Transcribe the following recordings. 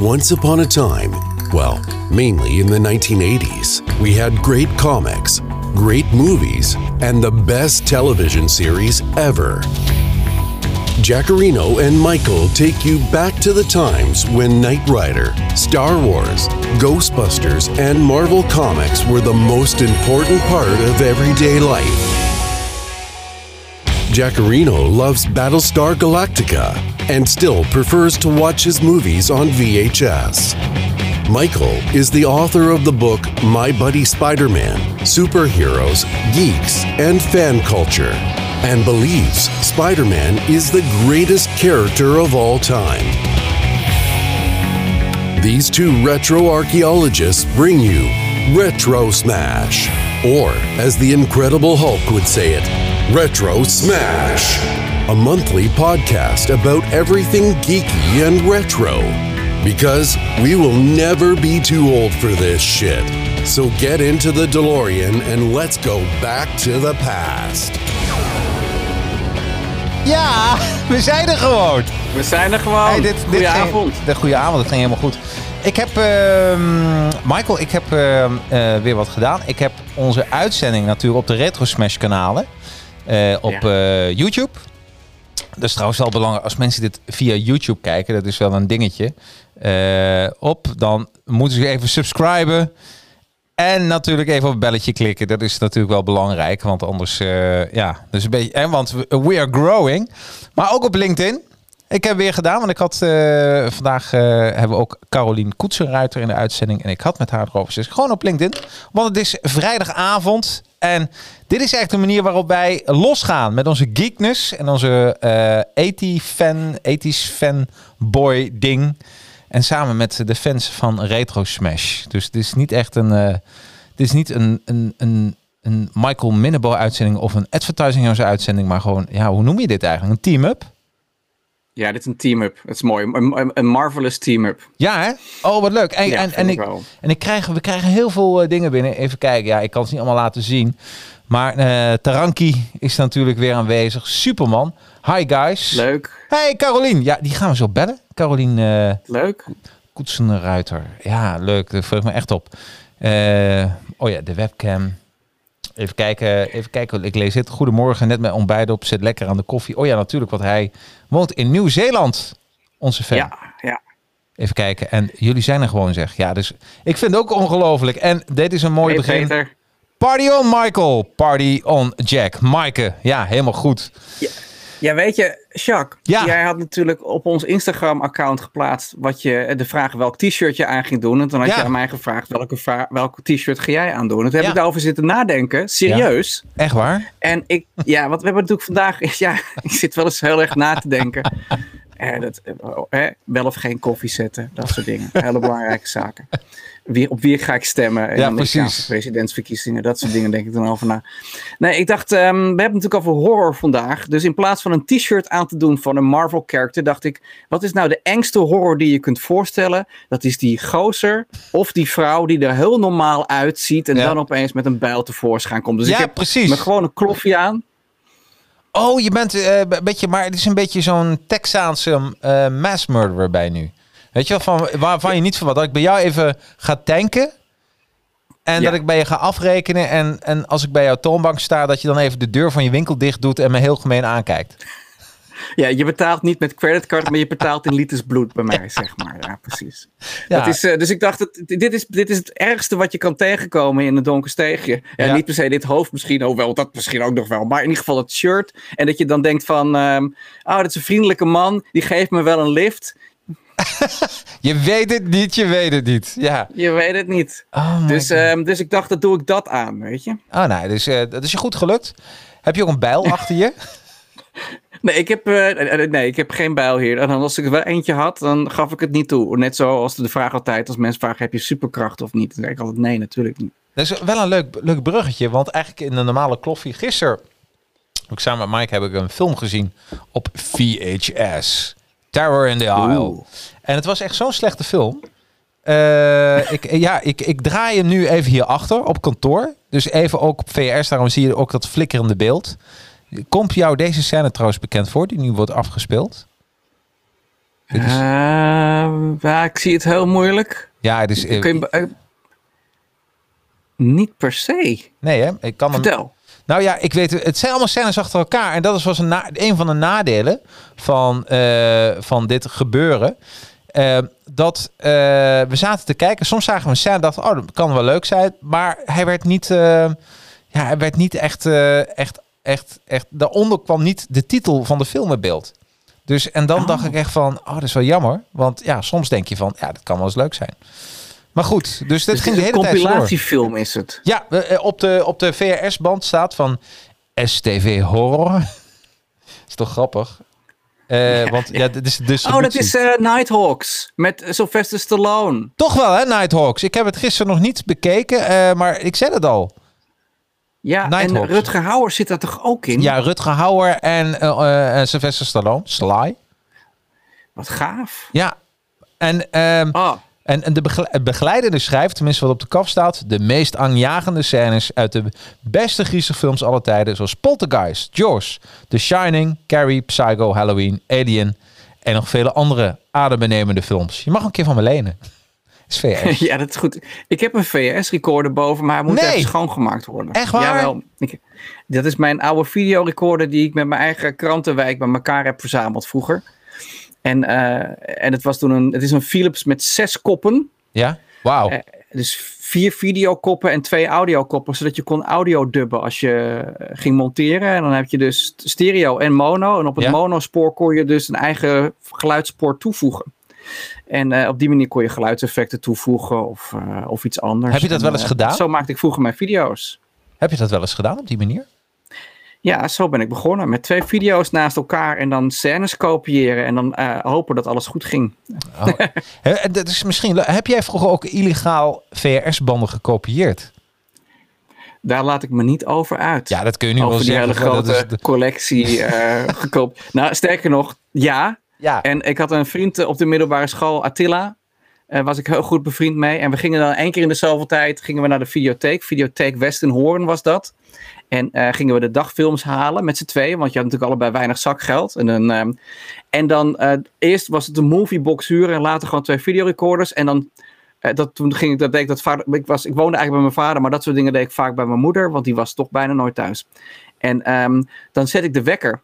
Once upon a time, well, mainly in the 1980s, we had great comics, great movies, and the best television series ever. Jackarino and Michael take you back to the times when Knight Rider, Star Wars, Ghostbusters, and Marvel Comics were the most important part of everyday life. Jackarino loves Battlestar Galactica and still prefers to watch his movies on VHS. Michael is the author of the book My Buddy Spider Man Superheroes, Geeks, and Fan Culture, and believes Spider Man is the greatest character of all time. These two retro archaeologists bring you Retro Smash, or as the Incredible Hulk would say it, Retro Smash, a monthly podcast about everything geeky and retro. Because we will never be too old for this shit. So get into the DeLorean and let's go back to the past. Ja, we zijn er gewoon. We zijn er gewoon. Hey, dit, dit Goedenavond. Ging, de goede avond, het ging helemaal goed. Ik heb, ehm, Michael, ik heb ehm, eh, weer wat gedaan. Ik heb onze uitzending natuurlijk op de Retro Smash kanalen. eh, op eh, YouTube. Dat is trouwens wel belangrijk. Als mensen dit via YouTube kijken, dat is wel een dingetje. eh, op, dan moeten ze even subscriben. En natuurlijk even op het belletje klikken. Dat is natuurlijk wel belangrijk. Want anders, eh, ja, dus een beetje. En want we, we are growing. Maar ook op LinkedIn. Ik heb weer gedaan, want ik had eh, vandaag eh, hebben we ook Carolien Koetsenruiter in de uitzending. En ik had met haar erover gezegd. Gewoon op LinkedIn. Want het is vrijdagavond. En dit is echt de manier waarop wij losgaan met onze geekness en onze 80 fan, 80s fanboy ding. En samen met de fans van Retro Smash. Dus het is niet echt een. het is niet een, een, een, een Michael Minnebo uitzending of een Advertising uitzending. Maar gewoon, ja, hoe noem je dit eigenlijk? Een team-up? Ja, dit is een team-up. Dat is mooi. Een, marvelous team-up. Ja, hè? Oh, wat leuk. En, Ja, en, en, ik wel. en ik krijg, we krijgen heel veel eh, dingen binnen. Even kijken. Ja, ik kan het niet allemaal laten zien. Maar eh Taranki is natuurlijk weer aanwezig. Superman. Hi, guys. Leuk. Hey, Carolien. Ja, die gaan we zo bellen. Carolien eh Leuk. Koetsenruiter. Ja, leuk. Dat me echt op. Oh ja, de webcam. Even kijken, even kijken. Ik lees het. Goedemorgen, net met ontbijt op. Zit lekker aan de koffie. Oh ja, natuurlijk, want hij woont in Nieuw-Zeeland. Onze fan. Ja, ja. Even kijken. En jullie zijn er gewoon, zeg. Ja, dus ik vind het ook ongelooflijk. En dit is een mooi Hey, begin. Peter. Party on, Michael. Party on, Jack. Maaike. Ja, helemaal goed. Ja, weet je, Jacques. Ja. Jij had natuurlijk op ons Instagram-account geplaatst wat je, de vraag welk t-shirt je aan ging doen. En toen had Ja. je aan mij gevraagd welke, welke t-shirt ga jij aandoen. En toen heb Ja. ik daarover zitten nadenken. Serieus. Echt waar? En ik, ja, wat we hebben natuurlijk vandaag, ja, ik zit wel eens heel erg na te denken. Eh, dat, eh, oh, wel of geen koffie zetten, dat soort dingen. Hele belangrijke zaken. Wie, op wie ga ik stemmen in Ja, de precies. presidentsverkiezingen? Dat soort dingen denk ik dan over na. Nee, ik dacht, ehm, we hebben het natuurlijk over horror vandaag. Dus in plaats van een t-shirt aan te doen van een Marvel character, dacht ik, wat is nou de engste horror die je kunt voorstellen? Dat is die gozer of die vrouw die er heel normaal uitziet en Ja. dan opeens met een bijl tevoorschijn komt. Dus Ja, ik heb precies. met gewoon een kloffie aan. Oh, je bent eh, een beetje, maar het is een beetje zo'n Texaanse eh mass murderer bij nu. Weet je wel, van, waarvan je niet verwacht. Dat ik bij jou even ga tanken. En Ja. dat ik bij je ga afrekenen. En, en als ik bij jouw toonbank sta, dat je dan even de deur van je winkel dicht doet en me heel gemeen aankijkt. Ja, je betaalt niet met creditcard, maar je betaalt in liters bloed bij mij, zeg maar. Ja, precies. Ja. Dat is, eh, dus ik dacht, dat, dit, is, dit is het ergste wat je kan tegenkomen in een donker steegje. Ja, Ja. Niet per se dit hoofd misschien, oh wel, dat misschien ook nog wel. Maar in ieder geval het shirt. En dat je dan denkt van, ehm, oh, dat is een vriendelijke man, die geeft me wel een lift. Je weet het niet, je weet het niet. Ja. Je weet het niet. Oh, Dus, ehm, dus ik dacht, dat doe ik dat aan, weet je. oh nee, dus eh, dat is je goed gelukt. Heb je ook een bijl achter je? Nee ik, heb, eh, nee, ik heb geen bijl hier. En dan als ik er wel eentje had, dan gaf ik het niet toe. Net zoals de vraag altijd, als mensen vragen, heb je superkracht of niet? Dan zeg ik altijd, nee, natuurlijk niet. Dat is wel een leuk, leuk bruggetje, want eigenlijk in de normale kloffie gisteren, ook samen met Mike, heb ik een film gezien op VHS. Terror in the Isle. Oeh. En het was echt zo'n slechte film. Ik, ja, ik, ik draai hem nu even hierachter op kantoor. Dus even ook op VHS, daarom zie je ook dat flikkerende beeld. Komt jou deze scène trouwens bekend voor, die nu wordt afgespeeld? Dit is- Eh, ja, ik zie het heel moeilijk. ja, het is... eh, Kun je, eh, niet per se. nee, hè? Ik kan hem... Vertel. Nou ja, ik weet, het zijn allemaal scènes achter elkaar. En dat is was een, na- een van de nadelen van, eh, van dit gebeuren. Eh, dat eh, we zaten te kijken. Soms zagen we een scène en dachten, oh, dat kan wel leuk zijn. Maar hij werd niet, ja, hij werd niet echt, echt, echt, echt. Daaronder kwam niet de titel van de film in beeld. Dus en dan Oh. dacht ik echt van, oh, dat is wel jammer. Want ja, soms denk je van, ja, dat kan wel eens leuk zijn. Maar goed, dus dit Dus ging de hele een tijd door. compilatiefilm is het. Ja, eh, op de, op de VRS-band staat van STV Horror. is toch grappig? Eh, Want ja, dit is de Oh, dat is eh, Nighthawks met Sylvester Stallone. Toch wel, hè, Nighthawks. Ik heb het gisteren nog niet bekeken, maar ik zei het al. Ja, Nighthawks. en Rutger Hauer zit daar toch ook in? Ja, Rutger Hauer en eh, eh, Sylvester Stallone. Sly. Wat gaaf. Ja. En, ehm, Oh, en, en de begle- het begeleidende schrijft, tenminste wat op de kaf staat, de meest aanjagende scènes uit de beste griezelfilms aller tijden, zoals Poltergeist, Jaws, The Shining, Carrie, Psycho, Halloween, Alien en nog vele andere adembenemende films. Je mag een keer van me lenen. Is VS. ja, dat is goed. Ik heb een VS-recorder boven, maar hij moet Nee. even schoongemaakt worden. Echt waar? Jawel. Ik, dat is mijn oude videorecorder die ik met mijn eigen krantenwijk bij elkaar heb verzameld vroeger. En, eh, en het, was toen een, het is een Philips met zes koppen. Ja? Wauw. Eh, Dus vier videokoppen en twee audiokoppen, zodat je kon audio dubben als je eh, ging monteren. En dan heb je dus stereo en mono. En op het Ja. monospoor kon je dus een eigen geluidsspoor toevoegen. En eh, op die manier kon je geluidseffecten toevoegen of, eh, of iets anders. Heb je dat En, wel eens eh, gedaan? Zo maakte ik vroeger mijn video's. Heb je dat wel eens gedaan op die manier? Ja, zo ben ik begonnen. Met twee video's naast elkaar en dan scènes kopiëren. En dan hopen dat alles goed ging. Oh. Dat is misschien, heb jij vroeger ook illegaal VRS-banden gekopieerd? Daar laat ik me niet over uit. Ja, dat kun je nu wel over die zeggen. hele maar dat grote de- collectie eh gekoopt. Nou, sterker nog, ja. Ja. En ik had een vriend eh, op de middelbare school, Attila. Daar was ik heel goed bevriend mee. En we gingen dan één keer in de zoveel tijd gingen we naar de videotheek. Videotheek West in Hoorn was dat. En eh, gingen we de dagfilms halen met z'n tweeën. Want je had natuurlijk allebei weinig zakgeld. En, dan, ehm, en dan eh, eerst was het een moviebox huren. En later gewoon twee videorecorders. En dan eh, dat, toen ging ik, dat deed ik dat vader. Ik, was, ik woonde eigenlijk bij mijn vader. Maar dat soort dingen deed ik vaak bij mijn moeder. Want die was toch bijna nooit thuis. En ehm, dan zet ik de wekker.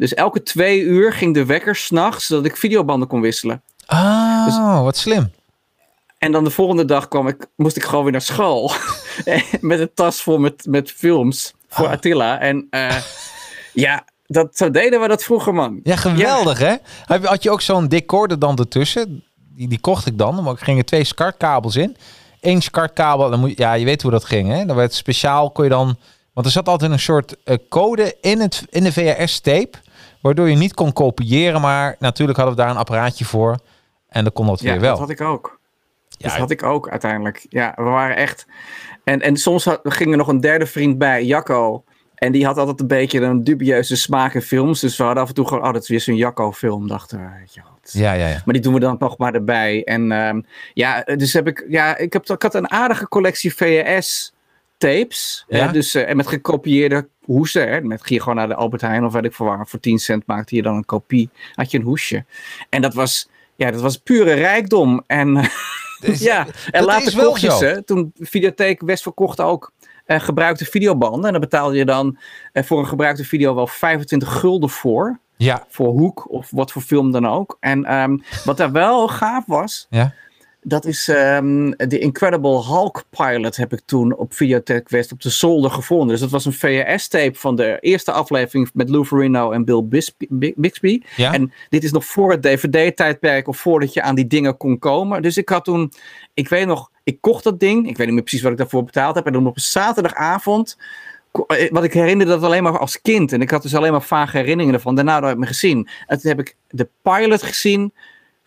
Dus elke twee uur ging de wekker s'nachts. Zodat ik videobanden kon wisselen. Ah, Dus- wat slim. En dan de volgende dag kwam ik, moest ik gewoon weer naar school. met een tas vol met, met films voor Ah. Attila. En eh, ja, dat, zo deden we dat vroeger, man. Ja, geweldig hè? Had je ook zo'n decorder dan ertussen? Die, die kocht ik dan, maar er gingen twee SCART-kabels in. Eén SCART-kabel, dan moet, ja, je weet hoe dat ging hè? Dan werd speciaal, kon je dan... Want er zat altijd een soort eh, code in, het, in de VHS-tape, waardoor je niet kon kopiëren, maar natuurlijk hadden we daar een apparaatje voor. En dan kon dat Ja, weer wel. dat had ik ook. Ja, dat had ik ook uiteindelijk. Ja, we waren echt... En, en soms had, ging er nog een derde vriend bij, Jacco. En die had altijd een beetje een dubieuze smaak in films. Dus we hadden af en toe gewoon, oh, dat is weer zo'n Jacco-film, dachten we. Wat. ja, ja, ja. Maar die doen we dan nog maar erbij. En ehm, ja, dus heb ik, ja, ik, heb, ik had een aardige collectie VHS tapes. Ja? eh, dus, eh, en met gekopieerde hoesen. Hè, met ging je gewoon naar de Albert Heijn of weet ik veel waar. Voor 10 cent maakte je dan een kopie. Had je een hoesje. En dat was, ja, dat was pure rijkdom. En ja, en later kocht je ze. Toen Videotheek West verkocht ook eh, gebruikte videobanden. En dan betaalde je dan eh, voor een gebruikte video wel 25 gulden voor Ja, voor Hoek of wat voor film dan ook. En ehm, wat daar wel gaaf was, ja. Dat is ehm, de Incredible Hulk pilot heb ik toen op Videotheek West op de zolder gevonden. Dus dat was een VHS-tape van de eerste aflevering met Lou Ferrigno en Bill Bixby. Ja? En dit is nog voor het DVD-tijdperk of voordat je aan die dingen kon komen. Dus ik had toen, ik weet nog, ik kocht dat ding. Ik weet niet meer precies wat ik daarvoor betaald heb. En dan op een zaterdagavond, eh, wat ik herinnerde dat alleen maar als kind. En ik had dus alleen maar vage herinneringen ervan. Daarna nooit meer gezien. En toen heb ik de pilot gezien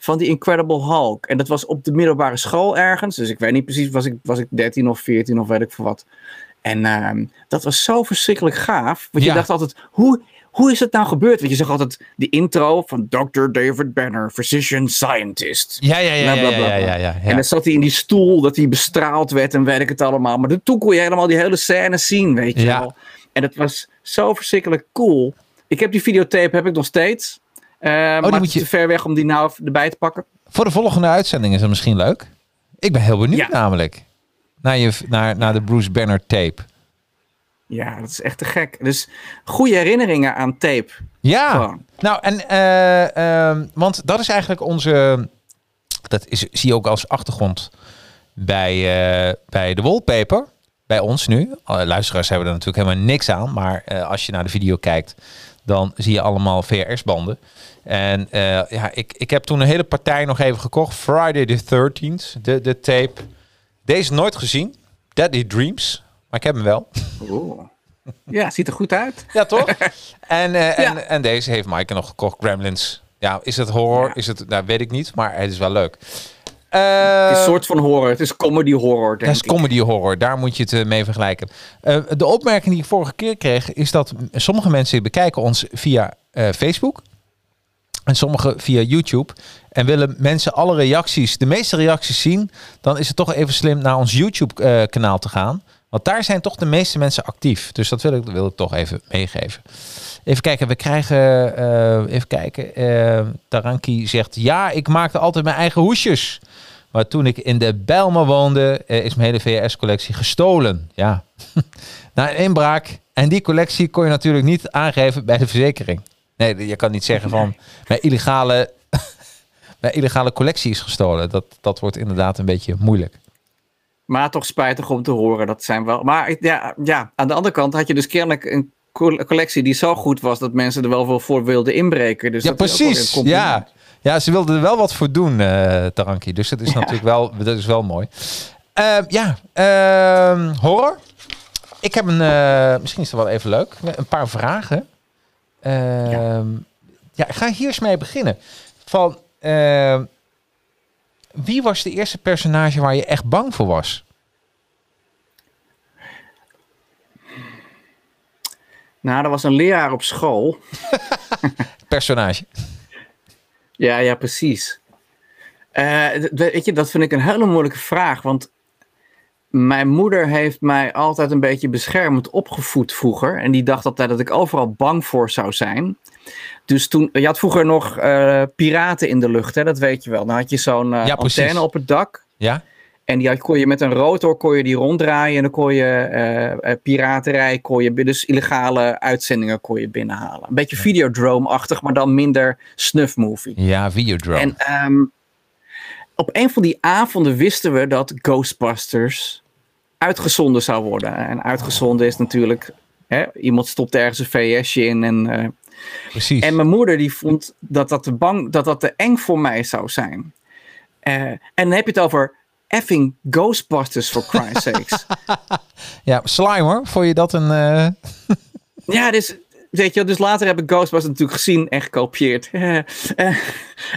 van die Incredible Hulk. En dat was op de middelbare school ergens. Dus ik weet niet precies, was ik, was ik 13 of 14 of weet ik veel wat. En ehm, dat was zo verschrikkelijk gaaf. Want Ja. je dacht altijd, hoe, hoe is het nou gebeurd? Want je zag altijd die intro van Dr. David Banner, physician scientist. Ja, ja, ja, ja, ja, ja, En dan zat hij in die stoel, dat hij bestraald werd en weet ik het allemaal. Maar toen kon je helemaal die hele scène zien, weet je wel. En het was zo verschrikkelijk cool. Ik heb die videotape, heb ik nog steeds. Maar Oh, moet het is je- te ver weg om die nou erbij te pakken. Voor de volgende uitzending is het misschien leuk. Ik ben heel benieuwd Ja. namelijk. Naar, je, naar, naar de Bruce Banner tape. Ja, dat is echt te gek. Dus goede herinneringen aan tape. Ja, Gewoon. nou en eh, ehm, want dat is eigenlijk onze, dat is, zie je ook als achtergrond bij, eh, bij de wallpaper, bij ons nu. Luisteraars hebben er natuurlijk helemaal niks aan, maar eh, als je naar de video kijkt, dan zie je allemaal VRS-banden. En eh, ja, ik, ik heb toen een hele partij nog even gekocht, Friday the 13th, de, de tape. Deze nooit gezien, Deadly Dreams, maar ik heb hem wel. Oeh. Ja, ziet er goed uit. Ja, toch? en, eh, en, Ja. en deze heeft Maaike nog gekocht, Gremlins. Ja, is het horror? Ja. Is het, nou, weet ik niet, maar het is wel leuk. Eh, Het is een soort van horror. Het is comedy horror, denk is ik. comedy horror, daar moet je het eh, mee vergelijken. Eh, de opmerking die ik vorige keer kreeg, is dat sommige mensen bekijken ons via eh, Facebook. En sommige via YouTube. En willen mensen alle reacties, de meeste reacties zien, dan is het toch even slim naar ons YouTube-kanaal te gaan. Want daar zijn toch de meeste mensen actief. Dus dat wil ik, wil ik toch even meegeven. Even kijken, we krijgen. eh, even kijken. eh Taranki zegt: Ja, ik maakte altijd mijn eigen hoesjes. Maar toen ik in de Bijlmer woonde, eh, is mijn hele VHS-collectie gestolen. Ja, na een inbraak. En die collectie kon je natuurlijk niet aangeven bij de verzekering. Nee, je kan niet zeggen van mijn illegale, mijn illegale collectie is gestolen. Dat, dat wordt inderdaad een beetje moeilijk. Maar toch spijtig om te horen. Dat zijn wel. Maar ja, ja, aan de andere kant had je dus kennelijk een co- collectie die zo goed was dat mensen er wel veel voor wilden inbreken. Dus Ja, dat precies. Ja. Ja, ze wilden er wel wat voor doen, eh Taranki. Dus dat is natuurlijk wel, dat is wel mooi. Eh, ja, ehm, horror. Ik heb een, eh, misschien is het wel even leuk, een paar vragen. Ehm, ja. ik ga hier eens mee beginnen. Van, ehm, wie was de eerste personage waar je echt bang voor was? Nou, er was een leraar op school. Personage. Ja, ja, precies. D- weet je, dat vind ik een hele moeilijke vraag. Want mijn moeder heeft mij altijd een beetje beschermend opgevoed vroeger. En die dacht altijd dat ik overal bang voor zou zijn. Dus toen, je had vroeger nog eh, piraten in de lucht, hè, dat weet je wel. Dan had je zo'n Ja, precies. antenne op het dak. Ja? En die had, kon je met een rotor kon je die ronddraaien. En dan kon je eh, piraterij, kon je, dus illegale uitzendingen kon je binnenhalen. Een beetje Videodrome-achtig, maar dan minder snuff movie. Ja, Videodrome. En ehm, op een van die avonden wisten we dat Ghostbusters uitgezonden zou worden. En uitgezonden is natuurlijk, hè, iemand stopt ergens een VS'je in. En, eh, Precies. en mijn moeder die vond dat dat, te bang, dat dat te eng voor mij zou zijn. En dan heb je het over effing Ghostbusters, for Christ's sakes. Ja, Slimer, vond je dat een... eh, Ja, dus, weet je, dus later heb ik Ghostbusters natuurlijk gezien en gekopieerd. Eh,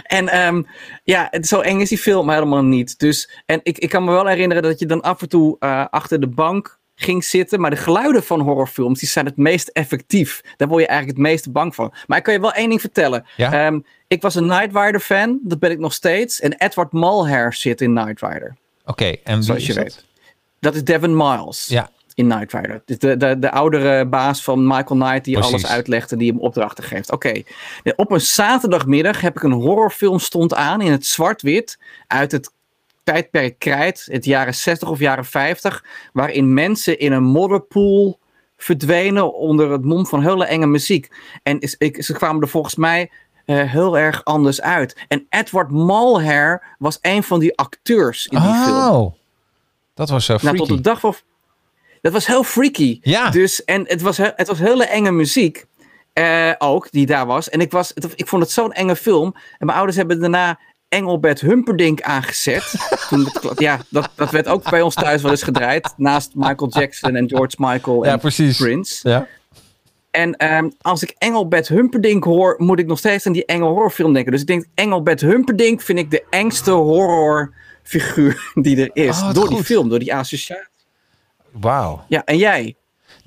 en ehm, ja, zo eng is die film helemaal niet. Dus, en ik, ik kan me wel herinneren dat je dan af en toe eh, achter de bank ging zitten. Maar de geluiden van horrorfilms die zijn het meest effectief. Daar word je eigenlijk het meest bang van. Maar ik kan je wel één ding vertellen. Ja? Ehm, ik was een Knight Rider fan, dat ben ik nog steeds. En Edward Mulhare zit in Knight Rider, Oké, en wie zoals je dat? weet. Dat is Devin Miles Ja, in Knight Rider. Dus de, de, de oudere baas van Michael Knight die Precies. alles uitlegt en die hem opdrachten geeft. Oké, op een zaterdagmiddag heb ik een horrorfilm stond aan in het zwart-wit uit het tijdperk Krijt, het jaren 60 of jaren 50, waarin mensen in een modderpoel verdwenen onder het mom van hele enge muziek. En is, ik, ze kwamen er volgens mij eh, heel erg anders uit. En Edward Mulhare was een van die acteurs in die film. Oh, dat was zo Nou, freaky. tot de dag van. Dat was heel freaky. Ja. Dus, en het was, he- het was hele enge muziek. eh, ook, die daar was. En ik, was, het- ik vond het zo'n enge film. En mijn ouders hebben daarna Engelbert Humperdinck aangezet. Toen het, ja, dat, dat werd ook bij ons thuis wel eens gedraaid. Naast Michael Jackson en George Michael en Ja, precies. Prince. Ja. En ehm, als ik Engelbert Humperdinck hoor, moet ik nog steeds aan die enge horrorfilm denken. Dus ik denk, Engelbert Humperdinck vind ik de engste horrorfiguur die er is. Oh, door die film, door die associatie. Wauw. Ja, en jij?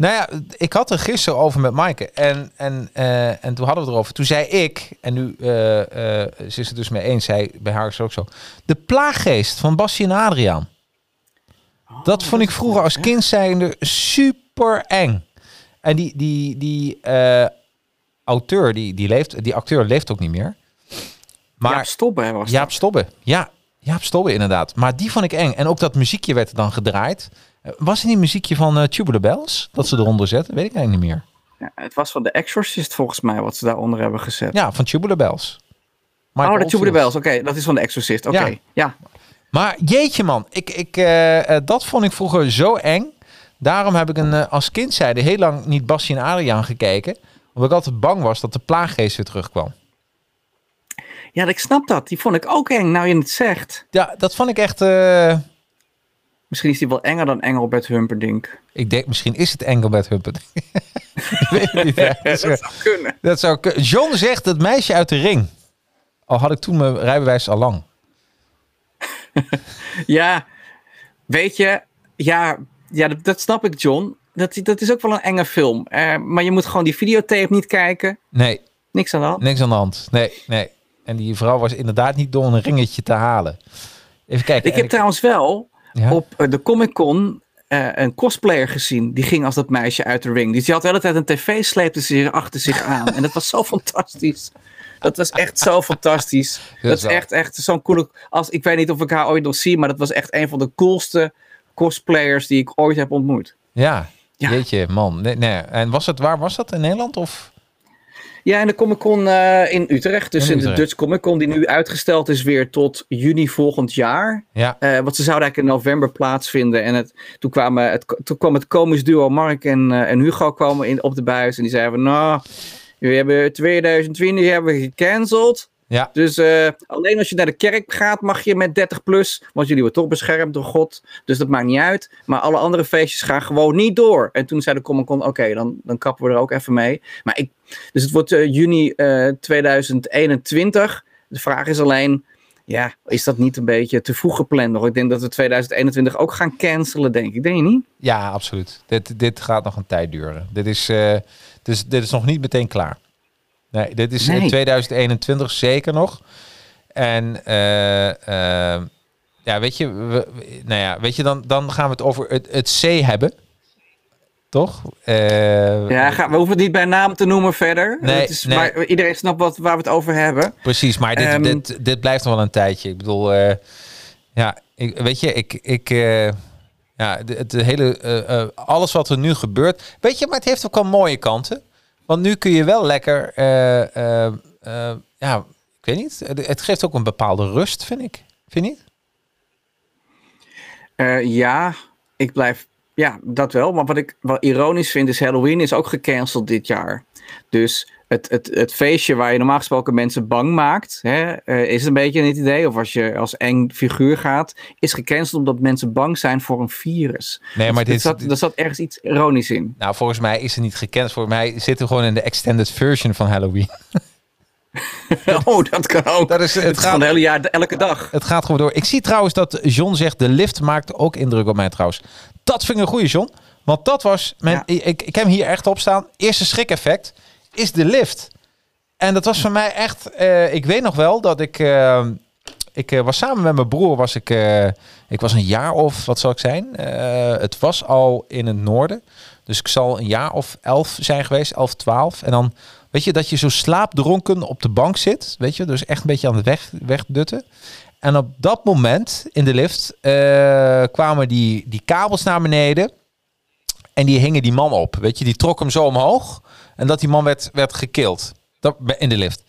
Nou ja, ik had er gisteren over met Maaike. En, en, eh, en toen hadden we het erover. Toen zei ik, en nu eh, ze is het dus mee eens, zij, bij haar is het ook zo. De plaaggeest van Bassie en Adriaan. dat vond ik vroeger als kind zijnde super eng. En die, die, die, auteur, die, die, leeft, die acteur leeft ook niet meer. Maar Jaap Stobbe hè, was Jaap. Stobbe. Ja, Jaap Stobbe inderdaad. Maar die vond ik eng. En ook dat muziekje werd er dan gedraaid. Eh, Was het niet muziekje van Tubular Bells? Dat ze eronder zetten? Weet ik eigenlijk niet meer. Ja, het was van The Exorcist volgens mij wat ze daaronder hebben gezet. Ja, van Tubular Bells. Michael oh, de Tubular. Bells. Oké, dat is van The Exorcist. Oké, Ja. ja. Maar jeetje man, ik, ik, eh, dat vond ik vroeger zo eng. Daarom heb ik een, als kind zeide heel lang niet Bassie en Adriaan gekeken. Omdat ik altijd bang was dat de plaaggeest weer terugkwam. Ja, ik snap dat. Die vond ik ook eng, nou je het zegt. Ja, dat vond ik echt... Misschien is die wel enger dan Engelbert Humperdinck. ik denk, misschien is het Engelbert Huppert. ik weet het niet. hè. Dat zou kunnen. Dat zou John zegt het meisje uit de ring. Al had ik toen mijn rijbewijs al lang. Ja, weet je, ja, ja dat, dat snap ik, John. Dat, dat is ook wel een enge film. Eh, maar je moet gewoon die videotape niet kijken. Nee, Niks aan de hand. niks aan de hand. Nee, nee. En die vrouw was inderdaad niet door een ringetje te halen. Even kijken. Ik heb En trouwens wel Ja? op eh, de Comic Con eh, een cosplayer gezien. Die ging als dat meisje uit de ring. Dus die had de hele tijd een tv, sleepte ze achter zich aan. En dat was zo fantastisch. Dat was echt zo fantastisch. Dat is echt, echt zo'n coole... Als, ik weet niet of ik haar ooit nog zie, maar dat was echt een van de coolste cosplayers die ik ooit heb ontmoet. Ja, Ja. jeetje, man. Nee, nee. En was het, waar was dat? In Nederland? Of? Ja, en de Comic Con eh, in Utrecht. Dus In in, Utrecht. de Dutch Comic Con, die nu uitgesteld is weer tot juni volgend jaar. Ja, Eh, want ze zouden eigenlijk in november plaatsvinden. En het, toen, kwamen het, toen kwam het komisch duo Mark en, eh, en Hugo komen in, op de buis. En die zeiden van, nou, we hebben 2020 hebben we gecanceld. Ja. Dus eh, alleen als je naar de kerk gaat mag je met 30 plus. Want jullie worden toch beschermd door God. Dus dat maakt niet uit. Maar alle andere feestjes gaan gewoon niet door. En toen zei de Comic Con, oké, dan, dan kappen we er ook even mee. Maar ik, dus het wordt eh, juni eh, 2021. De vraag is alleen, ja, is dat niet een beetje te vroeg gepland nog? Ik denk dat we 2021 ook gaan cancelen, denk ik. Denk je niet? ja, absoluut. Dit, dit gaat nog een tijd duren. Dit is, dus, dit is nog niet meteen klaar. Nee, dit is in Nee. 2021 zeker nog. En eh, eh, ja, weet je, we, nou ja, weet je, dan, dan gaan we het over het, het C hebben. Toch? Eh, Ja, ga, we hoeven het niet bij naam te noemen verder. Nee, is, nee. Maar iedereen snapt wat, waar we het over hebben. Precies, maar dit, Ehm, dit, dit blijft nog wel een tijdje. Ik bedoel, ja, ik, weet je, ik, ik ja, het hele, alles wat er nu gebeurt, weet je, maar het heeft ook al mooie kanten. Want nu kun je wel lekker, eh, eh, eh, ja, ik weet niet, het, geeft ook een bepaalde rust, vind ik. Vind je niet? Ja, ik blijf. Ja, dat wel. Maar wat ik wel ironisch vind, is Halloween is ook gecanceld dit jaar. Dus het, het, het feestje waar je normaal gesproken mensen bang maakt, hè, eh, is een beetje het idee. Of als je als eng figuur gaat, is gecanceld omdat mensen bang zijn voor een virus. Nee, maar er, dit, zat, er zat ergens iets ironisch in. nou, volgens mij is het niet gekend. Volgens mij zitten we gewoon in de extended version van Halloween. oh, dat kan ook. Dat is, het het gaat gaat, het hele jaar, elke dag. Het gaat gewoon door. Ik zie trouwens dat John zegt, de lift maakt ook indruk op mij trouwens. Dat vind ik een goede John. Want dat was, mijn, Ja. ik, ik heb hem hier echt op staan. Eerste schrik-effect is de lift. En dat was voor mij echt, eh, ik weet nog wel dat ik, eh, ik eh, was samen met mijn broer, was ik, eh, ik was een jaar of, wat zal ik zijn? Het was al in het noorden. Dus ik zal een jaar of elf zijn geweest, elf, twaalf. En dan, weet je, dat je zo slaapdronken op de bank zit. Weet je, dus echt een beetje aan het weg, wegdutten. En op dat moment in de lift kwamen die, die kabels naar beneden. En die hingen die man op. Weet je, die trok hem zo omhoog. En dat die man werd, werd gekild. Dat, in de lift.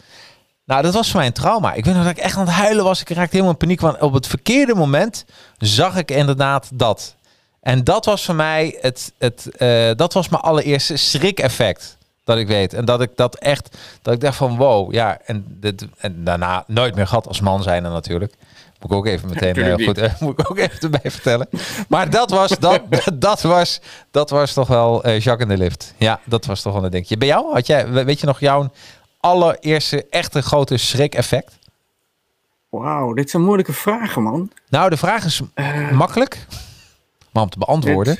Nou, dat was voor mij een trauma. Ik weet nog dat ik echt aan het huilen was. Ik raakte helemaal in paniek. Want op het verkeerde moment zag ik inderdaad dat. En dat was voor mij het, het eh, dat was mijn allereerste schrik-effect. Dat ik weet. En dat ik dat echt, dat ik dacht van wow, ja. En, dit, en daarna nooit meer gehad als man zijn natuurlijk. Moet ik ook even meteen eh, Natuurlijk goed, eh, moet ik ook even erbij vertellen. Maar dat was, dat, dat was, dat was toch wel eh, Jacques in de lift. Ja, dat was toch wel een dingetje. Bij jou, had jij, weet je nog jouw allereerste echte grote schrik-effect? Wauw, dit zijn moeilijke vragen, man. Nou, de vraag is Eh, makkelijk, maar om te beantwoorden.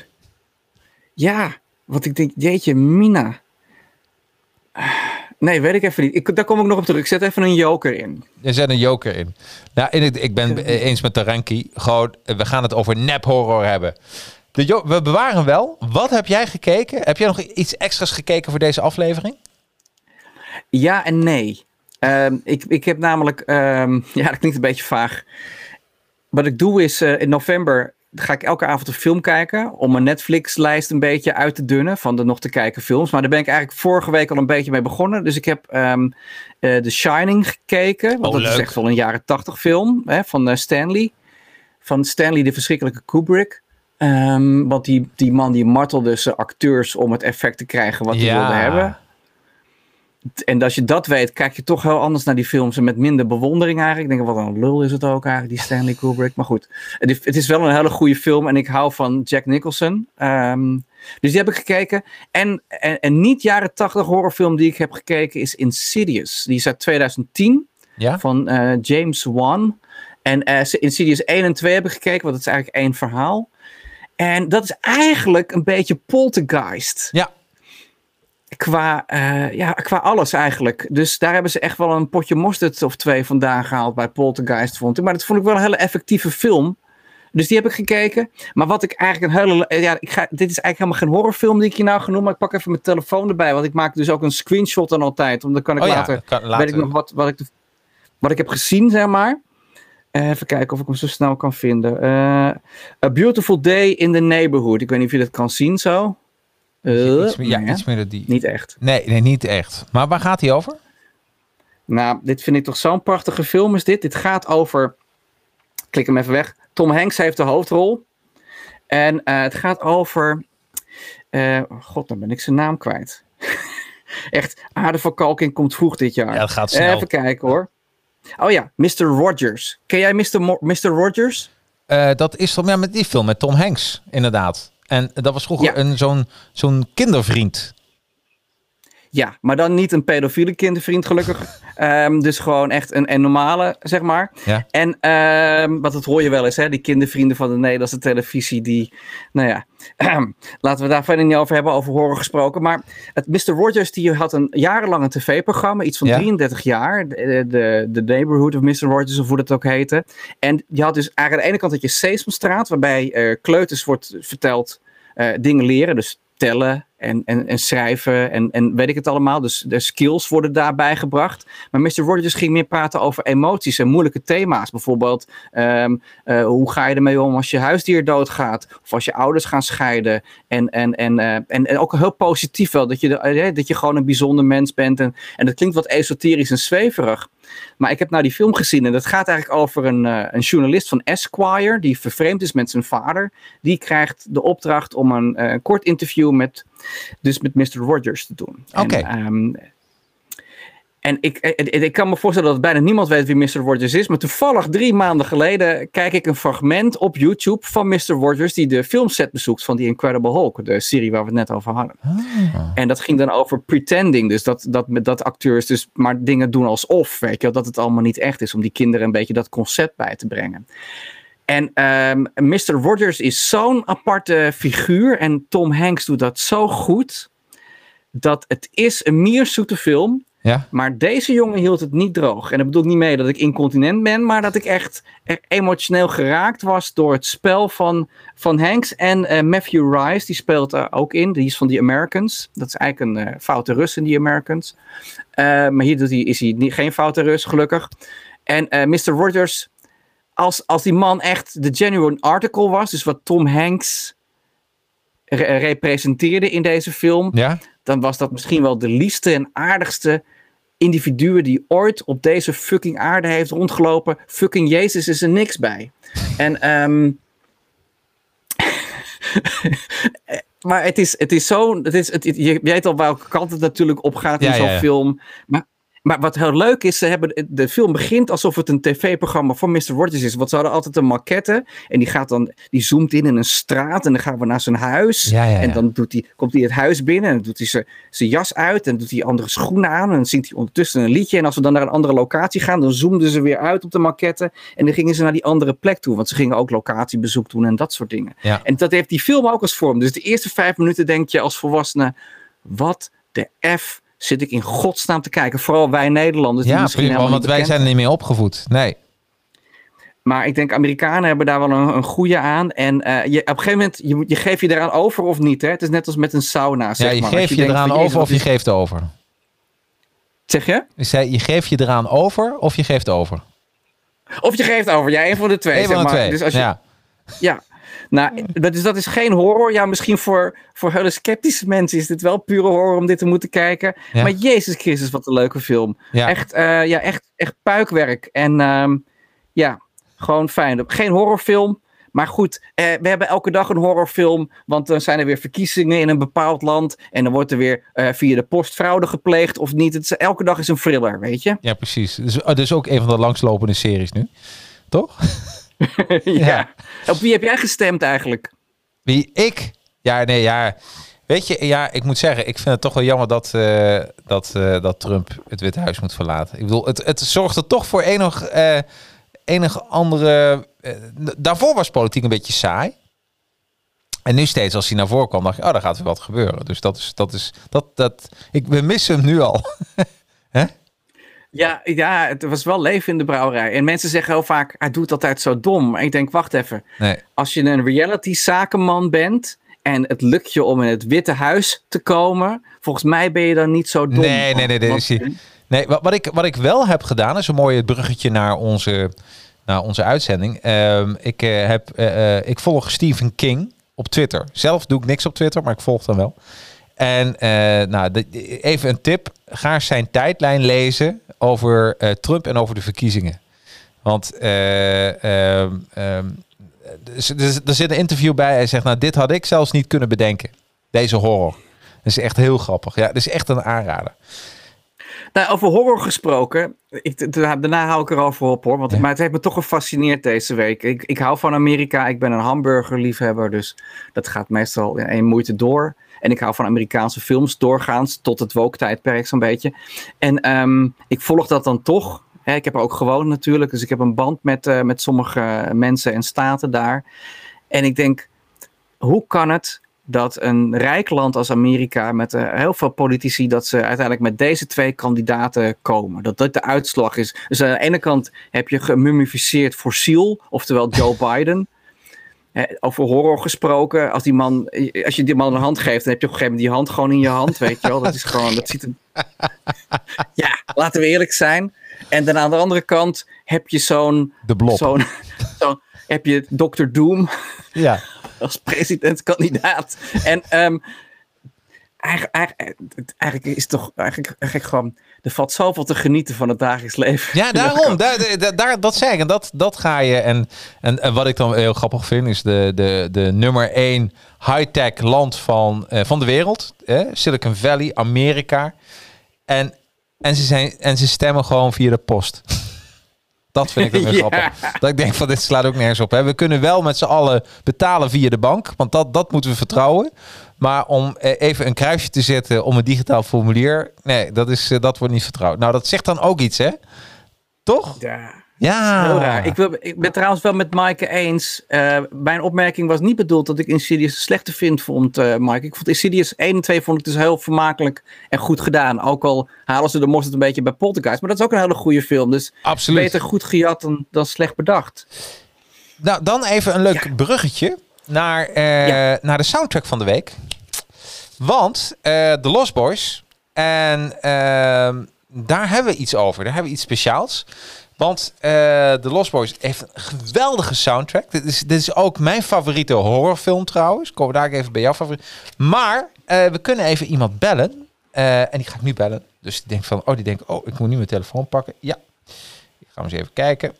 Ja, wat ik denk, jeetje, Mina. Nee, weet ik even niet. Ik, daar kom ik nog op terug. Ik zet even een joker in. Er zet een joker in. Nou, ik, ik ben eens met Taranki. Gewoon, eh, we gaan het over nep horror hebben. De we bewaren wel. Wat heb jij gekeken? Heb jij nog iets extra's gekeken voor deze aflevering? Ja en nee. Ehm, ik, ik heb namelijk, ehm, ja, dat klinkt een beetje vaag. Wat ik doe is in november ga ik elke avond een film kijken. Om mijn Netflix-lijst een beetje uit te dunnen van de nog te kijken films. Maar daar ben ik eigenlijk vorige week al een beetje mee begonnen. Dus ik heb um, The Shining gekeken. Want oh, dat is echt wel een jaren tachtig film hè, van uh, Stanley. Van Stanley, de verschrikkelijke Kubrick. Um, want die, die man die martelde zijn acteurs om het effect te krijgen wat hij ja. wilde hebben. En als je dat weet, kijk je toch heel anders naar die films en met minder bewondering eigenlijk. Ik denk, wat een lul is het ook eigenlijk, die Stanley Kubrick. Maar goed, het is wel een hele goede film en ik hou van Jack Nicholson. Um, dus die heb ik gekeken. En, en, en niet jaren tachtig horrorfilm die ik heb gekeken is Insidious. Die is uit 2010 ja? van uh, James Wan. En uh, Insidious 1 en 2 heb ik gekeken, want het is eigenlijk één verhaal. En dat is eigenlijk een beetje poltergeist. Ja, Qua, uh, ja, qua alles eigenlijk. Dus daar hebben ze echt wel een potje mosterd of twee vandaan gehaald bij Poltergeist, vond ik. Maar dat vond ik wel een hele effectieve film. Dus die heb ik gekeken. Maar wat ik eigenlijk een hele. Ja, ik ga, dit is eigenlijk helemaal geen horrorfilm die ik je nou genoemd. Maar ik pak even mijn telefoon erbij. Want ik maak dus ook een screenshot dan altijd. Dan kan ik oh later, ja, kan, later. Weet ik nog wat, wat, ik, wat ik heb gezien, zeg maar. Uh, even kijken of ik hem zo snel kan vinden. Uh, A Beautiful Day in the Neighborhood. Ik weet niet of je dat kan zien zo. Uh, iets meer, ja, iets. Niet echt. Nee, nee, niet echt. Maar waar gaat hij over? Nou, dit vind ik toch zo'n prachtige film is dit. Dit gaat over... Klik hem even weg. Tom Hanks heeft de hoofdrol. En uh, het gaat over... Uh, God, dan ben ik zijn naam kwijt. Echt, aardeverkalking komt vroeg dit jaar. Ja, dat gaat snel. Even kijken hoor. Oh ja, Mr. Rogers. Ken jij Mr. Mo Mr. Rogers? Uh, dat is toch ja, met die film met Tom Hanks, inderdaad. En dat was vroeger Ja. een zo'n zo'n kindervriend. Ja, maar dan niet een pedofiele kindervriend, gelukkig. Ehm, dus gewoon echt een, een normale, zeg maar. Ja. En um, wat dat hoor je wel eens, hè? Die kindervrienden van de Nederlandse televisie, die, nou ja, laten we daar verder niet over hebben, over horror gesproken. Maar het Mr. Rogers, die had een jarenlang een tv-programma, iets van Ja. 33 jaar. De, de, de Neighborhood of Mr. Rogers, of hoe dat ook heette. En je had dus eigenlijk aan de ene kant dat je Sesamstraat, waarbij eh, kleuters wordt verteld eh, dingen leren. Dus tellen en, en, en schrijven en, en weet ik het allemaal. Dus de skills worden daarbij gebracht. Maar Mr. Rogers ging meer praten over emoties en moeilijke thema's. Bijvoorbeeld, ehm, eh, hoe ga je ermee om als je huisdier doodgaat? Of als je ouders gaan scheiden? En, en, en, eh, en, en ook heel positief wel, dat je, eh, dat je gewoon een bijzonder mens bent. En, en dat klinkt wat esoterisch en zweverig. Maar ik heb nou die film gezien en dat gaat eigenlijk over een, eh, een journalist van Esquire, die vervreemd is met zijn vader. Die krijgt de opdracht om een eh, kort interview met, dus met Mr. Rogers te doen. Oké. Ehm, en ik, ik, ik kan me voorstellen dat bijna niemand weet wie Mr. Rogers is. Maar toevallig drie maanden geleden kijk ik een fragment op YouTube van Mr. Rogers. Die de filmset bezoekt van die Incredible Hulk. De serie waar we het net over hadden. En dat ging dan over pretending. Dus dat, dat, dat acteurs dus maar dingen doen alsof. Weet je, dat het allemaal niet echt is. Om die kinderen een beetje dat concept bij te brengen. En ehm Mr. Rogers is zo'n aparte figuur. En Tom Hanks doet dat zo goed. Dat het is een mierzoete film. Ja? Maar deze jongen hield het niet droog. En dat bedoel ik niet mee dat ik incontinent ben, maar dat ik echt emotioneel geraakt was door het spel van, van Hanks. En eh, Matthew Rice, die speelt er ook in. Die is van The Americans. Dat is eigenlijk een eh, foute Rus in The Americans. Eh, maar hier doet hij, is hij niet, geen foute Rus, gelukkig. En Mr. Rogers, als, als die man echt de genuine article was, dus wat Tom Hanks re- representeerde in deze film, Ja? Dan was dat misschien wel de liefste en aardigste individuen die ooit op deze fucking aarde heeft rondgelopen. Fucking Jezus is er niks bij. En ehm maar het is, het is zo, het is, het, je weet al welke kant het natuurlijk op gaat in Ja, zo'n ja, ja. film. Maar, maar wat heel leuk is, ze hebben, de film begint alsof het een tv-programma van Mr. Rogers is. Want ze hadden altijd een maquette en die gaat dan, die zoomt in in een straat en dan gaan we naar zijn huis. Ja, ja, ja. En dan doet hij, komt hij het huis binnen en dan doet hij zijn- zijn jas uit en doet hij andere schoenen aan en dan zingt hij ondertussen een liedje. En als we dan naar een andere locatie gaan, dan zoomden ze weer uit op de maquette en dan gingen ze naar die andere plek toe. Want ze gingen ook locatiebezoek doen en dat soort dingen. En dat heeft die film ook als vorm. Dus de eerste vijf minuten denk je als volwassene, wat de F zit ik in godsnaam te kijken. Vooral wij Nederlanders. die Ja, misschien prima, want wij zijn er niet mee opgevoed. Nee. Maar ik denk Amerikanen hebben daar wel een, een goede aan. En eh, je, op een gegeven moment, je, geeft je eraan over of niet. Hè? Het is net als met een sauna, zeg Ja, je maar. Geeft je denkt eraan over of je is- geeft over. Zeg je? Ik zei, je geeft je eraan over of je geeft over? Of je geeft over. Ja, een van de twee. Eén zeg van de maar. twee. Dus als je, ja. Ja, nou, dat is, dat is geen horror. Ja, misschien voor, voor hele sceptische mensen is dit wel pure horror om dit te moeten kijken. Ja. Maar Jezus Christus, wat een leuke film. Ja. Echt, eh, ja, echt, echt puikwerk. En ehm, ja, gewoon fijn. Geen horrorfilm. Maar goed, eh, we hebben elke dag een horrorfilm. Want dan zijn er weer verkiezingen in een bepaald land. En dan wordt er weer eh, via de post fraude gepleegd of niet. Het is, elke dag is een thriller, weet je? ja, precies. Dus, oh, dus ook een van de langslopende series nu. Toch? ja. Op wie heb jij gestemd eigenlijk? Wie? Ik? Ja, nee, ja. Weet je, ja, ik moet zeggen, ik vind het toch wel jammer dat, eh, dat, eh, dat Trump het Witte Huis moet verlaten. Ik bedoel, het, het zorgt er toch voor enig, eh enige andere... daarvoor was politiek een beetje saai. En nu steeds als hij naar voren kwam, dacht ik, oh, daar gaat weer wat gebeuren. Dus dat is, dat is, dat, dat, ik, we missen hem nu al. Ja, ja, het was wel leven in de brouwerij. En mensen zeggen heel vaak, hij doet altijd zo dom. Maar ik denk, wacht even. Nee, Als je een reality zakenman bent en het lukt je om in het Witte Huis te komen, volgens mij ben je dan niet zo dom. Nee, nee, nee, nee, Want- Nee, wat, wat, ik, wat ik wel heb gedaan, is een mooi bruggetje naar onze, naar onze uitzending. Ehm, ik, eh, heb, eh, eh, ik volg Stephen King op Twitter. Zelf doe ik niks op Twitter, maar ik volg hem wel. En eh, nou, de- even een tip. Ga zijn tijdlijn lezen over eh, Trump en over de verkiezingen. Want eh, ehm, ehm, er zit- er zit- een interview bij. Hij zegt, nou, dit had ik zelfs niet kunnen bedenken. Deze horror. Dat is echt heel grappig. Ja, dat is echt een aanrader. Nou, over horror gesproken. Ik, da- daarna hou ik er al voor op hoor. Want, Ja. Maar het heeft me toch gefascineerd deze week. Ik, ik hou van Amerika. Ik ben een hamburgerliefhebber. Dus dat gaat meestal in één moeite door. En ik hou van Amerikaanse films doorgaans. Tot het woke-tijdperk zo'n beetje. En ehm, ik volg dat dan toch. Hè, ik heb er ook gewoond natuurlijk. Dus ik heb een band met, eh, met sommige mensen en staten daar. En ik denk, hoe kan het dat een rijk land als Amerika met eh, heel veel politici, dat ze uiteindelijk met deze twee kandidaten komen. Dat dat de uitslag is. Dus aan de ene kant heb je gemummificeerd fossiel, oftewel Joe Biden. Over horror gesproken, als, die man, als je die man een hand geeft, dan heb je op een gegeven moment die hand gewoon in je hand, weet je wel. Dat is gewoon, dat ziet er... Ja, laten we eerlijk zijn. En dan aan de andere kant heb je zo'n... De blob. zo'n zo heb je Dr. Doom Ja. als presidentskandidaat. En ehm, eigenlijk, eigenlijk, eigenlijk is het toch eigenlijk, eigenlijk gewoon. Er valt zoveel te genieten van het dagelijks leven. Ja, daarom. Daar, daar, daar- dat zeg ik. En dat, dat ga je. En, en, en wat ik dan heel grappig vind, is de, de, de nummer één high-tech land van, eh, van de wereld. Eh? Silicon Valley, Amerika. En, en, ze zijn, en ze stemmen gewoon via de post. Dat vind ik ook Ja. grappig. Dat ik denk van dit slaat ook nergens op. Hè. We kunnen wel met z'n allen betalen via de bank. Want dat, dat moeten we vertrouwen. Maar om eh, even een kruisje te zetten om een digitaal formulier. Nee, dat, is, eh, dat wordt niet vertrouwd. Nou, dat zegt dan ook iets, hè? Toch? Ja, Ja. heel raar. Ik, wil, ik ben trouwens wel met Maaike eens. Eh, mijn opmerking was niet bedoeld dat ik Insidious een slechte vind vond, eh Mike. Ik vond Insidious 1 en 2 vond ik dus heel vermakelijk en goed gedaan. Ook al halen ze de mosterd een beetje bij Poltergeist. Maar dat is ook een hele goede film. Dus Absoluut. beter goed gejat dan, dan slecht bedacht. Nou, dan even een leuk Ja. bruggetje naar, eh, Ja. naar de soundtrack van de week. Want eh The Lost Boys. En ehm, daar hebben we iets over. Daar hebben we iets speciaals. Want eh The Lost Boys heeft een geweldige soundtrack. Dit is, dit is ook mijn favoriete horrorfilm trouwens. Komen we daar even bij jouw favoriet. Maar we kunnen even iemand bellen. En die ga ik nu bellen. Dus die denkt van, oh, die denkt, oh, ik moet nu mijn telefoon pakken. Ja. Ik ga eens even kijken.